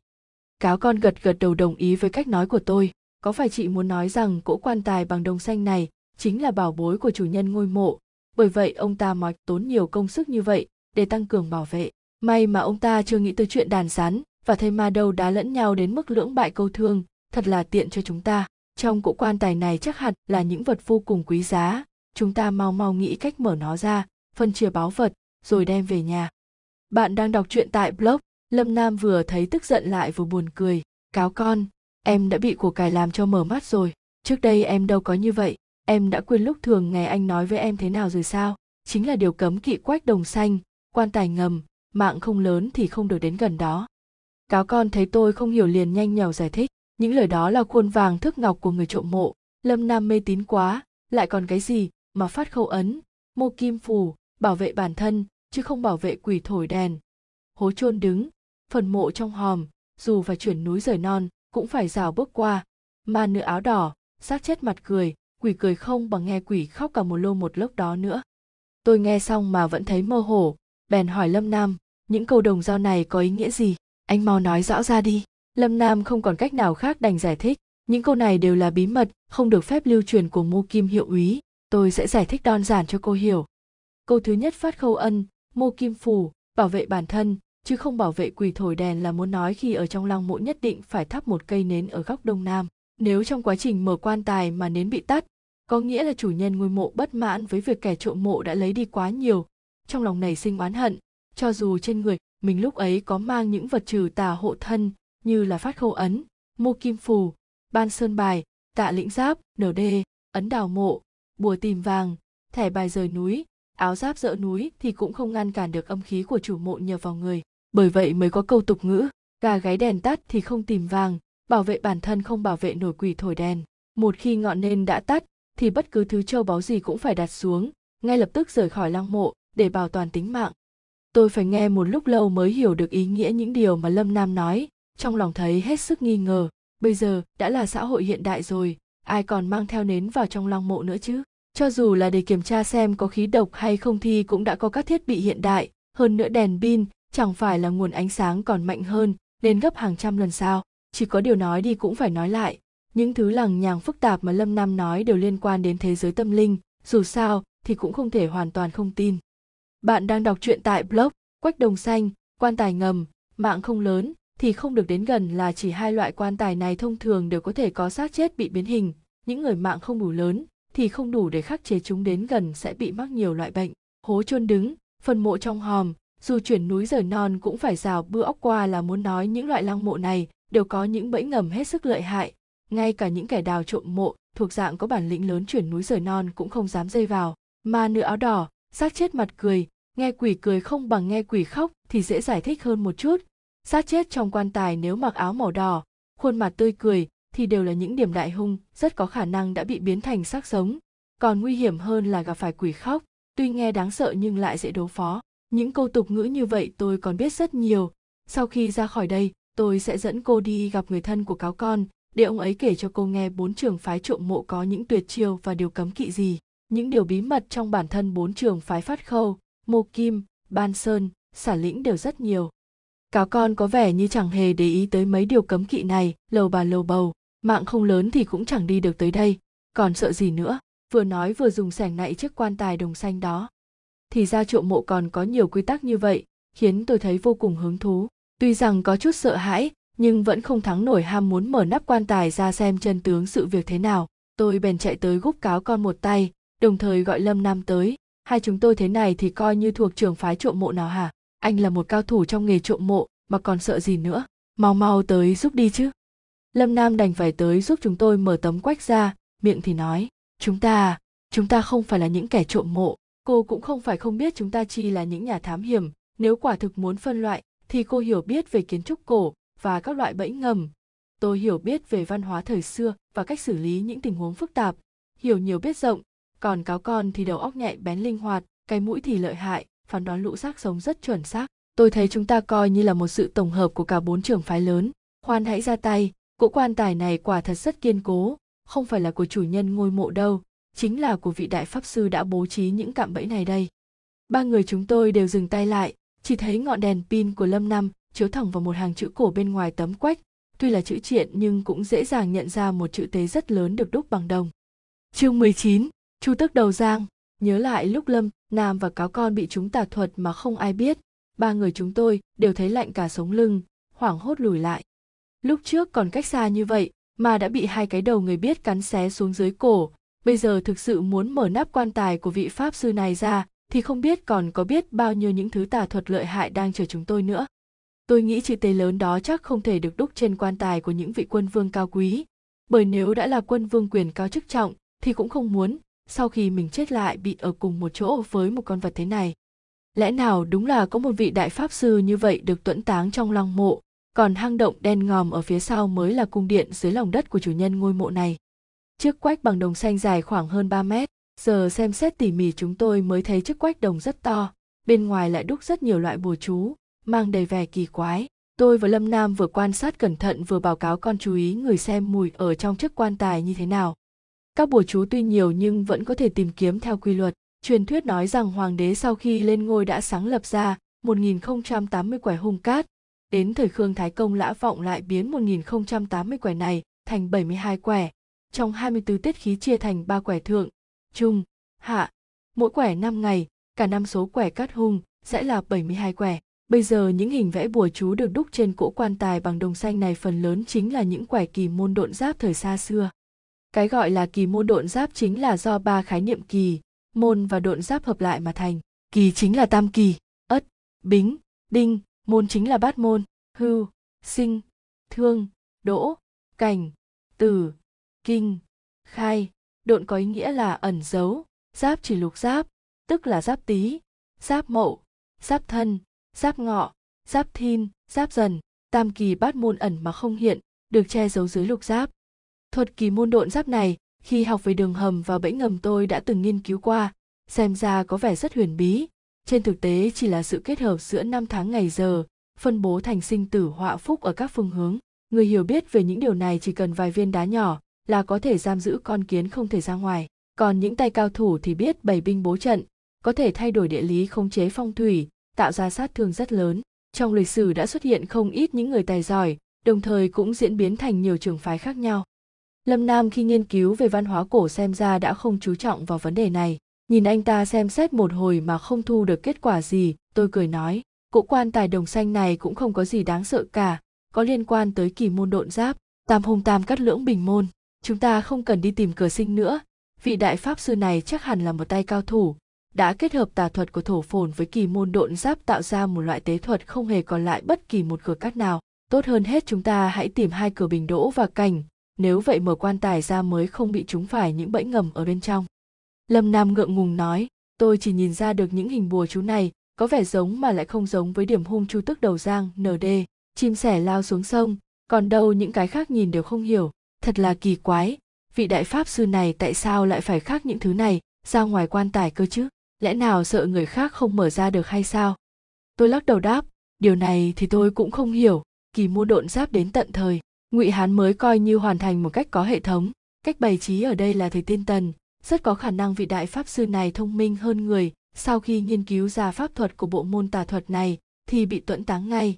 Cáo con gật gật đầu đồng ý với cách nói của tôi. Có phải chị muốn nói rằng cỗ quan tài bằng đồng xanh này chính là bảo bối của chủ nhân ngôi mộ? Bởi vậy ông ta mới tốn nhiều công sức như vậy để tăng cường bảo vệ. May mà ông ta chưa nghĩ tới chuyện đàn rắn và thây ma đâu đá lẫn nhau đến mức lưỡng bại câu thương, thật là tiện cho chúng ta. Trong cỗ quan tài này chắc hẳn là những vật vô cùng quý giá chúng ta mau mau nghĩ cách mở nó ra, phân chia báu vật, rồi đem về nhà. Bạn đang đọc truyện tại blog lâm nam vừa thấy tức giận lại vừa buồn cười. Cáo con, em đã bị của cải làm cho mở mắt rồi. Trước đây em đâu có như vậy. Em đã quên lúc thường ngày anh nói với em thế nào rồi sao? Chính là điều cấm kỵ quách đồng xanh, quan tài ngầm, mạng không lớn thì không được đến gần đó. Cáo con thấy tôi không hiểu liền nhanh nhào giải thích. Những lời đó là khuôn vàng thước ngọc của người trộm mộ. Lâm nam mê tín quá. Lại còn cái gì? Mà phát khâu ấn, mô kim phù, bảo vệ bản thân, chứ không bảo vệ quỷ thổi đèn. Hố chôn đứng, phần mộ trong hòm, dù phải chuyển núi rời non, cũng phải rào bước qua. Mà nữ áo đỏ, xác chết mặt cười, quỷ cười không bằng nghe quỷ khóc cả một lô một lốc đó nữa. Tôi nghe xong mà vẫn thấy mơ hồ, bèn hỏi lâm nam, những câu đồng dao này có ý nghĩa gì? Anh mau nói rõ ra đi. Lâm nam không còn cách nào khác đành giải thích, những câu này đều là bí mật, không được phép lưu truyền của mô kim hiệu úy tôi sẽ giải thích đơn giản cho cô hiểu. Câu thứ nhất phát khâu ân, mô kim phù, bảo vệ bản thân, chứ không bảo vệ quỷ thổi đèn là muốn nói khi ở trong lăng mộ nhất định phải thắp một cây nến ở góc đông nam. Nếu trong quá trình mở quan tài mà nến bị tắt, có nghĩa là chủ nhân ngôi mộ bất mãn với việc kẻ trộm mộ đã lấy đi quá nhiều. Trong lòng nảy sinh oán hận, cho dù trên người mình lúc ấy có mang những vật trừ tà hộ thân như là phát khâu ấn, mô kim phù, ban sơn bài, tạ lĩnh giáp, nở đê, ấn đào mộ bùa tìm vàng, thẻ bài rời núi, áo giáp dỡ núi thì cũng không ngăn cản được âm khí của chủ mộ nhờ vào người. Bởi vậy mới có câu tục ngữ, gà gáy đèn tắt thì không tìm vàng, bảo vệ bản thân không bảo vệ nổi quỷ thổi đèn. Một khi ngọn nến đã tắt, thì bất cứ thứ châu báu gì cũng phải đặt xuống, ngay lập tức rời khỏi lăng mộ, để bảo toàn tính mạng. Tôi phải nghe một lúc lâu mới hiểu được ý nghĩa những điều mà lâm nam nói, trong lòng thấy hết sức nghi ngờ. Bây giờ đã là xã hội hiện đại rồi ai còn mang theo nến vào trong lăng mộ nữa chứ? Cho dù là để kiểm tra xem có khí độc hay không thì cũng đã có các thiết bị hiện đại. Hơn nữa đèn pin, chẳng phải là nguồn ánh sáng còn mạnh hơn lên gấp hàng trăm lần sao? Chỉ có điều nói đi cũng phải nói lại. Những thứ lằng nhằng phức tạp mà lâm nam nói đều liên quan đến thế giới tâm linh. Dù sao, thì cũng không thể hoàn toàn không tin. Bạn đang đọc truyện tại blog quách đồng xanh, quan tài ngầm, mạng không lớn thì không được đến gần là chỉ hai loại quan tài này thông thường đều có thể có xác chết bị biến hình. Những người mạng không đủ lớn thì không đủ để khắc chế chúng đến gần sẽ bị mắc nhiều loại bệnh. Hố chôn đứng phần mộ trong hòm, dù chuyển núi rời non cũng phải rào bưa óc qua là muốn nói những loại lăng mộ này đều có những bẫy ngầm hết sức lợi hại. Ngay cả những kẻ đào trộm mộ thuộc dạng có bản lĩnh lớn chuyển núi rời non cũng không dám dây vào. Mà nữ áo đỏ, xác chết mặt cười, nghe quỷ cười không bằng nghe quỷ khóc thì dễ giải thích hơn một chút xác chết trong quan tài nếu mặc áo màu đỏ, khuôn mặt tươi cười thì đều là những điểm đại hung, rất có khả năng đã bị biến thành xác sống. Còn nguy hiểm hơn là gặp phải quỷ khóc, tuy nghe đáng sợ nhưng lại dễ đối phó. Những câu tục ngữ như vậy tôi còn biết rất nhiều. Sau khi ra khỏi đây, tôi sẽ dẫn cô đi gặp người thân của cáo con, để ông ấy kể cho cô nghe bốn trường phái trộm mộ có những tuyệt chiêu và điều cấm kỵ gì. Những điều bí mật trong bản thân bốn trường phái phát khâu, mô kim, ban sơn, xả lĩnh đều rất nhiều cáo con có vẻ như chẳng hề để ý tới mấy điều cấm kỵ này, lầu bà lầu bầu. Mạng không lớn thì cũng chẳng đi được tới đây. Còn sợ gì nữa? Vừa nói vừa dùng sẻng nạy chiếc quan tài đồng xanh đó. Thì ra trộm mộ còn có nhiều quy tắc như vậy, khiến tôi thấy vô cùng hứng thú. Tuy rằng có chút sợ hãi, nhưng vẫn không thắng nổi ham muốn mở nắp quan tài ra xem chân tướng sự việc thế nào. Tôi bèn chạy tới gúp cáo con một tay, đồng thời gọi lâm nam tới. Hai chúng tôi thế này thì coi như thuộc trường phái trộm mộ nào hả? Anh là một cao thủ trong nghề trộm mộ, mà còn sợ gì nữa? Mau mau tới giúp đi chứ. Lâm nam đành phải tới giúp chúng tôi mở tấm quách ra, miệng thì nói, chúng ta chúng ta không phải là những kẻ trộm mộ. Cô cũng không phải không biết chúng ta chi là những nhà thám hiểm. Nếu quả thực muốn phân loại, thì cô hiểu biết về kiến trúc cổ và các loại bẫy ngầm. Tôi hiểu biết về văn hóa thời xưa và cách xử lý những tình huống phức tạp. Hiểu nhiều biết rộng, còn cáo con thì đầu óc nhạy bén linh hoạt, cái mũi thì lợi hại phán đoán lũ xác sống rất chuẩn xác. Tôi thấy chúng ta coi như là một sự tổng hợp của cả bốn trường phái lớn. Khoan hãy ra tay cỗ quan tài này quả thật rất kiên cố không phải là của chủ nhân ngôi mộ đâu chính là của vị đại pháp sư đã bố trí những cạm bẫy này đây. Ba người chúng tôi đều dừng tay lại chỉ thấy ngọn đèn pin của lâm năm chiếu thẳng vào một hàng chữ cổ bên ngoài tấm quách. Tuy là chữ triện nhưng cũng dễ dàng nhận ra một chữ tế rất lớn được đúc bằng đồng. Chương 19, chu tức đầu giang nhớ lại lúc lâm, nam và cáo con bị chúng tà thuật mà không ai biết, ba người chúng tôi đều thấy lạnh cả sống lưng, hoảng hốt lùi lại. Lúc trước còn cách xa như vậy mà đã bị hai cái đầu người biết cắn xé xuống dưới cổ, bây giờ thực sự muốn mở nắp quan tài của vị pháp sư này ra thì không biết còn có biết bao nhiêu những thứ tà thuật lợi hại đang chờ chúng tôi nữa. Tôi nghĩ chữ tế lớn đó chắc không thể được đúc trên quan tài của những vị quân vương cao quý, bởi nếu đã là quân vương quyền cao chức trọng thì cũng không muốn sau khi mình chết lại bị ở cùng một chỗ với một con vật thế này. Lẽ nào đúng là có một vị đại pháp sư như vậy được tuẫn táng trong lăng mộ, còn hang động đen ngòm ở phía sau mới là cung điện dưới lòng đất của chủ nhân ngôi mộ này? Chiếc quách bằng đồng xanh dài khoảng hơn 3 mét, giờ xem xét tỉ mỉ chúng tôi mới thấy chiếc quách đồng rất to, bên ngoài lại đúc rất nhiều loại bùa chú, mang đầy vẻ kỳ quái. Tôi và lâm nam vừa quan sát cẩn thận vừa báo cáo con chú ý người xem mùi ở trong chiếc quan tài như thế nào các bùa chú tuy nhiều nhưng vẫn có thể tìm kiếm theo quy luật truyền thuyết nói rằng hoàng đế sau khi lên ngôi đã sáng lập ra 1080 quẻ hung cát đến thời Khương Thái Công lã vọng lại biến 1080 quẻ này thành 72 quẻ, trong 24 tiết khí chia thành 3 quẻ thượng, trung, hạ, mỗi quẻ 5 ngày, cả năm số quẻ cát hung sẽ là 72 quẻ. Bây giờ những hình vẽ bùa chú được đúc trên cỗ quan tài bằng đồng xanh này phần lớn chính là những quẻ kỳ môn độn giáp thời xa xưa. Cái gọi là kỳ môn độn giáp chính là do ba khái niệm kỳ, môn và độn giáp hợp lại mà thành. Kỳ chính là tam kỳ, ất, bính, đinh, môn chính là bát môn, hưu, sinh, thương, đỗ, cảnh, tử, kinh, khai. Độn có ý nghĩa là ẩn giấu, giáp chỉ lục giáp, tức là giáp tý, giáp mậu, giáp thân, giáp ngọ, giáp thin, giáp dần, tam kỳ bát môn ẩn mà không hiện, được che giấu dưới lục giáp. Thuật kỳ môn độn giáp này, khi học về đường hầm và bẫy ngầm tôi đã từng nghiên cứu qua, xem ra có vẻ rất huyền bí. Trên thực tế chỉ là sự kết hợp giữa năm tháng ngày giờ, phân bố thành sinh tử họa phúc ở các phương hướng. Người hiểu biết về những điều này chỉ cần vài viên đá nhỏ là có thể giam giữ con kiến không thể ra ngoài. Còn những tay cao thủ thì biết bày binh bố trận, có thể thay đổi địa lý khống chế phong thủy, tạo ra sát thương rất lớn. Trong lịch sử đã xuất hiện không ít những người tài giỏi, đồng thời cũng diễn biến thành nhiều trường phái khác nhau. Lâm Nam khi nghiên cứu về văn hóa cổ xem ra đã không chú trọng vào vấn đề này. Nhìn anh ta xem xét một hồi mà không thu được kết quả gì, tôi cười nói, cỗ quan tài đồng xanh này cũng không có gì đáng sợ cả, có liên quan tới kỳ môn độn giáp, tam hung tam cắt lưỡng bình môn. Chúng ta không cần đi tìm cửa sinh nữa, vị đại pháp sư này chắc hẳn là một tay cao thủ, đã kết hợp tà thuật của thổ phồn với kỳ môn độn giáp tạo ra một loại tế thuật không hề còn lại bất kỳ một cửa cắt nào. Tốt hơn hết chúng ta hãy tìm hai cửa bình đỗ và cành, nếu vậy mở quan tài ra mới không bị chúng phải những bẫy ngầm ở bên trong. Lâm Nam ngượng ngùng nói, tôi chỉ nhìn ra được những hình bùa chú này, có vẻ giống mà lại không giống với điểm hung chu tức đầu giang, ND, chim sẻ lao xuống sông, còn đâu những cái khác nhìn đều không hiểu, thật là kỳ quái, vị đại pháp sư này tại sao lại phải khác những thứ này, ra ngoài quan tài cơ chứ, lẽ nào sợ người khác không mở ra được hay sao? Tôi lắc đầu đáp, điều này thì tôi cũng không hiểu, kỳ mua độn giáp đến tận thời, ngụy hán mới coi như hoàn thành một cách có hệ thống, cách bày trí ở đây là thời tiên tần, rất có khả năng vị đại pháp sư này thông minh hơn người, sau khi nghiên cứu ra pháp thuật của bộ môn tà thuật này thì bị tuẫn táng ngay.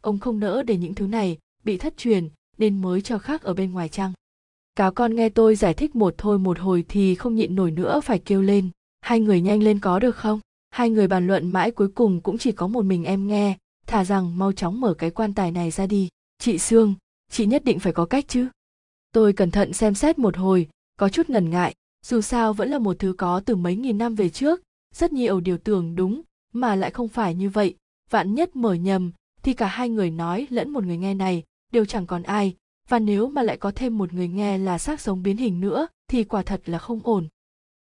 Ông không nỡ để những thứ này bị thất truyền nên mới cho khác ở bên ngoài chăng. Cáo con nghe tôi giải thích một thôi một hồi thì không nhịn nổi nữa phải kêu lên. Hai người nhanh lên có được không? Hai người bàn luận mãi cuối cùng cũng chỉ có một mình em nghe, thả rằng mau chóng mở cái quan tài này ra đi. Chị Sương, chị nhất định phải có cách chứ. Tôi cẩn thận xem xét một hồi, có chút ngần ngại, dù sao vẫn là một thứ có từ mấy nghìn năm về trước, rất nhiều điều tưởng đúng, mà lại không phải như vậy, vạn nhất mở nhầm, thì cả hai người nói lẫn một người nghe này, đều chẳng còn ai, và nếu mà lại có thêm một người nghe là xác sống biến hình nữa, thì quả thật là không ổn.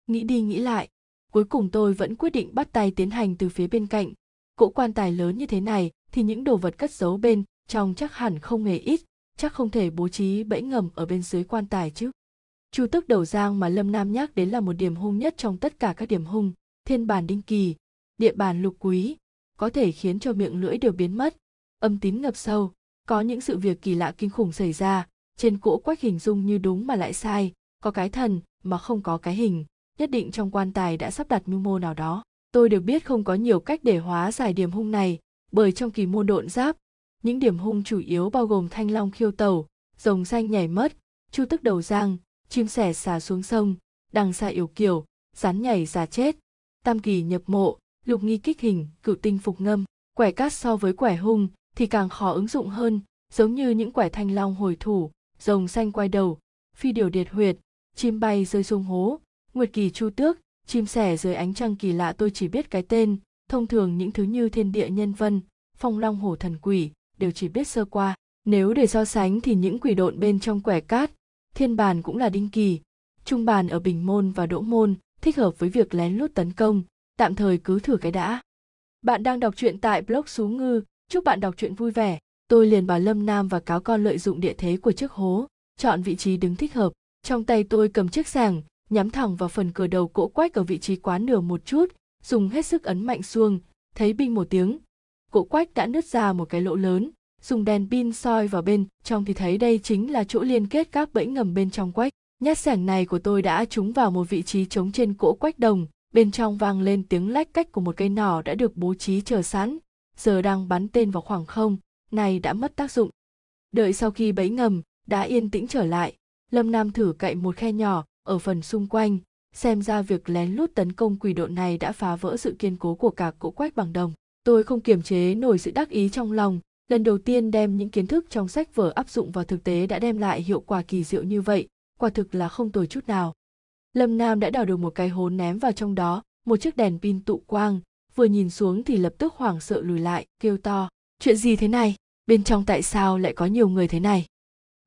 Nghĩ đi nghĩ lại, cuối cùng tôi vẫn quyết định bắt tay tiến hành từ phía bên cạnh. Cỗ quan tài lớn như thế này thì những đồ vật cất giấu bên trong chắc hẳn không hề ít, chắc không thể bố trí bẫy ngầm ở bên dưới quan tài chứ. Chu tức đầu giang mà Lâm Nam nhắc đến là một điểm hung nhất trong tất cả các điểm hung, thiên bàn đinh kỳ, địa bàn lục quý, có thể khiến cho miệng lưỡi đều biến mất, âm tín ngập sâu, có những sự việc kỳ lạ kinh khủng xảy ra, trên cỗ quách hình dung như đúng mà lại sai, có cái thần mà không có cái hình, nhất định trong quan tài đã sắp đặt mưu mô nào đó. Tôi được biết không có nhiều cách để hóa giải điểm hung này, bởi trong kỳ môn độn giáp, những điểm hung chủ yếu bao gồm thanh long khiêu tẩu, rồng xanh nhảy mất, chu tức đầu giang, chim sẻ xà xuống sông, đằng xa yếu kiểu, rắn nhảy giả chết, tam kỳ nhập mộ, lục nghi kích hình, cựu tinh phục ngâm, quẻ cát so với quẻ hung thì càng khó ứng dụng hơn, giống như những quẻ thanh long hồi thủ, rồng xanh quay đầu, phi điều điệt huyệt, chim bay rơi xuống hố, nguyệt kỳ chu tước, chim sẻ dưới ánh trăng kỳ lạ tôi chỉ biết cái tên, thông thường những thứ như thiên địa nhân vân, phong long hổ thần quỷ đều chỉ biết sơ qua. Nếu để so sánh thì những quỷ độn bên trong quẻ cát, thiên bàn cũng là đinh kỳ, trung bàn ở bình môn và đỗ môn, thích hợp với việc lén lút tấn công, tạm thời cứ thử cái đã. Bạn đang đọc truyện tại blog Sú Ngư, chúc bạn đọc truyện vui vẻ. Tôi liền bảo Lâm Nam và cáo con lợi dụng địa thế của chiếc hố, chọn vị trí đứng thích hợp. Trong tay tôi cầm chiếc sàng, nhắm thẳng vào phần cửa đầu cỗ quách ở vị trí quá nửa một chút, dùng hết sức ấn mạnh xuông, thấy binh một tiếng. Cổ quách đã nứt ra một cái lỗ lớn, dùng đèn pin soi vào bên trong thì thấy đây chính là chỗ liên kết các bẫy ngầm bên trong quách. Nhát sẻng này của tôi đã trúng vào một vị trí trống trên cỗ quách đồng, bên trong vang lên tiếng lách cách của một cây nỏ đã được bố trí chờ sẵn, giờ đang bắn tên vào khoảng không, này đã mất tác dụng. Đợi sau khi bẫy ngầm, đã yên tĩnh trở lại, Lâm Nam thử cậy một khe nhỏ ở phần xung quanh, xem ra việc lén lút tấn công quỷ độn này đã phá vỡ sự kiên cố của cả cỗ quách bằng đồng tôi không kiềm chế nổi sự đắc ý trong lòng. Lần đầu tiên đem những kiến thức trong sách vở áp dụng vào thực tế đã đem lại hiệu quả kỳ diệu như vậy, quả thực là không tồi chút nào. Lâm nam đã đào được một cái hố ném vào trong đó, một chiếc đèn pin tụ quang, vừa nhìn xuống thì lập tức hoảng sợ lùi lại, kêu to, chuyện gì thế này? Bên trong tại sao lại có nhiều người thế này?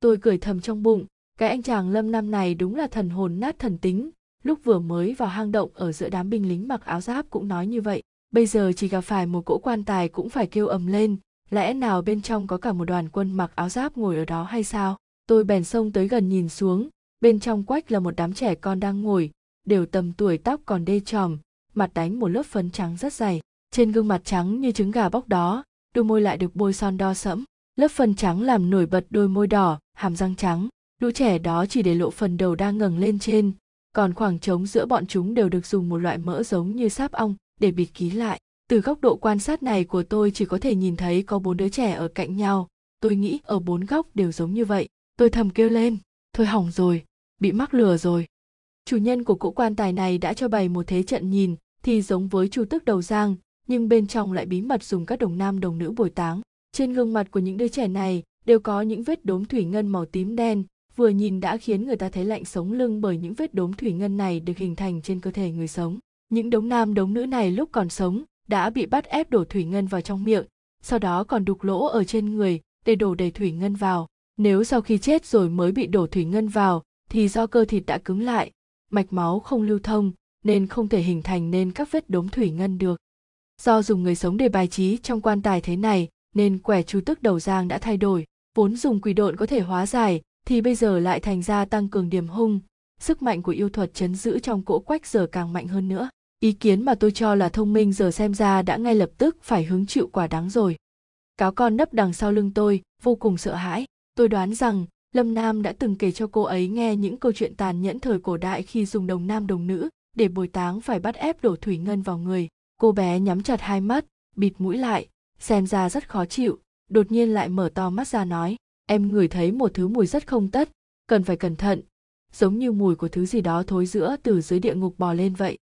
Tôi cười thầm trong bụng, cái anh chàng lâm nam này đúng là thần hồn nát thần tính. Lúc vừa mới vào hang động ở giữa đám binh lính mặc áo giáp cũng nói như vậy bây giờ chỉ gặp phải một cỗ quan tài cũng phải kêu ầm lên. Lẽ nào bên trong có cả một đoàn quân mặc áo giáp ngồi ở đó hay sao? Tôi bèn xông tới gần nhìn xuống. Bên trong quách là một đám trẻ con đang ngồi, đều tầm tuổi tóc còn đê tròm, mặt đánh một lớp phấn trắng rất dày, trên gương mặt trắng như trứng gà bóc đó, đôi môi lại được bôi son đo sẫm. Lớp phần trắng làm nổi bật đôi môi đỏ, hàm răng trắng, lũ trẻ đó chỉ để lộ phần đầu đang ngẩng lên trên, còn khoảng trống giữa bọn chúng đều được dùng một loại mỡ giống như sáp ong để bịt kín lại, từ góc độ quan sát này của tôi chỉ có thể nhìn thấy có bốn đứa trẻ ở cạnh nhau. Tôi nghĩ ở bốn góc đều giống như vậy. Tôi thầm kêu lên, thôi hỏng rồi, bị mắc lừa rồi. Chủ nhân của cỗ quan tài này đã cho bày một thế trận nhìn, thì giống với chu tước đầu giang, nhưng bên trong lại bí mật dùng các đồng nam đồng nữ bồi táng. Trên gương mặt của những đứa trẻ này đều có những vết đốm thủy ngân màu tím đen, vừa nhìn đã khiến người ta thấy lạnh sống lưng bởi những vết đốm thủy ngân này được hình thành trên cơ thể người sống những đống nam đống nữ này lúc còn sống đã bị bắt ép đổ thủy ngân vào trong miệng, sau đó còn đục lỗ ở trên người để đổ đầy thủy ngân vào. Nếu sau khi chết rồi mới bị đổ thủy ngân vào, thì do cơ thịt đã cứng lại, mạch máu không lưu thông nên không thể hình thành nên các vết đốm thủy ngân được. Do dùng người sống để bài trí trong quan tài thế này nên quẻ chú tức đầu giang đã thay đổi. Vốn dùng quỷ độn có thể hóa giải thì bây giờ lại thành ra tăng cường điểm hung. Sức mạnh của yêu thuật chấn giữ trong cỗ quách giờ càng mạnh hơn nữa ý kiến mà tôi cho là thông minh giờ xem ra đã ngay lập tức phải hứng chịu quả đáng rồi. Cáo con nấp đằng sau lưng tôi, vô cùng sợ hãi. Tôi đoán rằng, lâm nam đã từng kể cho cô ấy nghe những câu chuyện tàn nhẫn thời cổ đại khi dùng đồng nam đồng nữ để bồi táng phải bắt ép đổ thủy ngân vào người. Cô bé nhắm chặt hai mắt, bịt mũi lại, xem ra rất khó chịu, đột nhiên lại mở to mắt ra nói, em ngửi thấy một thứ mùi rất không tất, cần phải cẩn thận. Giống như mùi của thứ gì đó thối giữa từ dưới địa ngục bò lên vậy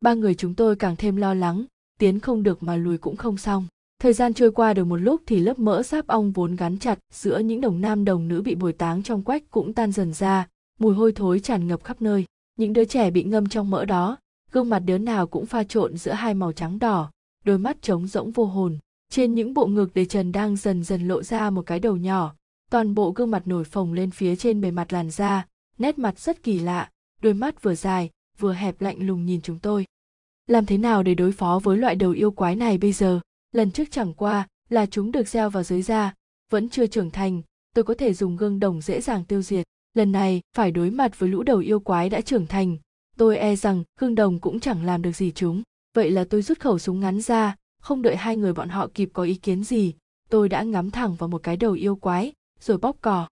ba người chúng tôi càng thêm lo lắng, tiến không được mà lùi cũng không xong. Thời gian trôi qua được một lúc thì lớp mỡ sáp ong vốn gắn chặt giữa những đồng nam đồng nữ bị bồi táng trong quách cũng tan dần ra, mùi hôi thối tràn ngập khắp nơi. Những đứa trẻ bị ngâm trong mỡ đó, gương mặt đứa nào cũng pha trộn giữa hai màu trắng đỏ, đôi mắt trống rỗng vô hồn. Trên những bộ ngực để trần đang dần dần lộ ra một cái đầu nhỏ, toàn bộ gương mặt nổi phồng lên phía trên bề mặt làn da, nét mặt rất kỳ lạ, đôi mắt vừa dài vừa hẹp lạnh lùng nhìn chúng tôi. Làm thế nào để đối phó với loại đầu yêu quái này bây giờ? Lần trước chẳng qua là chúng được gieo vào dưới da, vẫn chưa trưởng thành, tôi có thể dùng gương đồng dễ dàng tiêu diệt. Lần này, phải đối mặt với lũ đầu yêu quái đã trưởng thành, tôi e rằng gương đồng cũng chẳng làm được gì chúng. Vậy là tôi rút khẩu súng ngắn ra, không đợi hai người bọn họ kịp có ý kiến gì, tôi đã ngắm thẳng vào một cái đầu yêu quái, rồi bóp cò.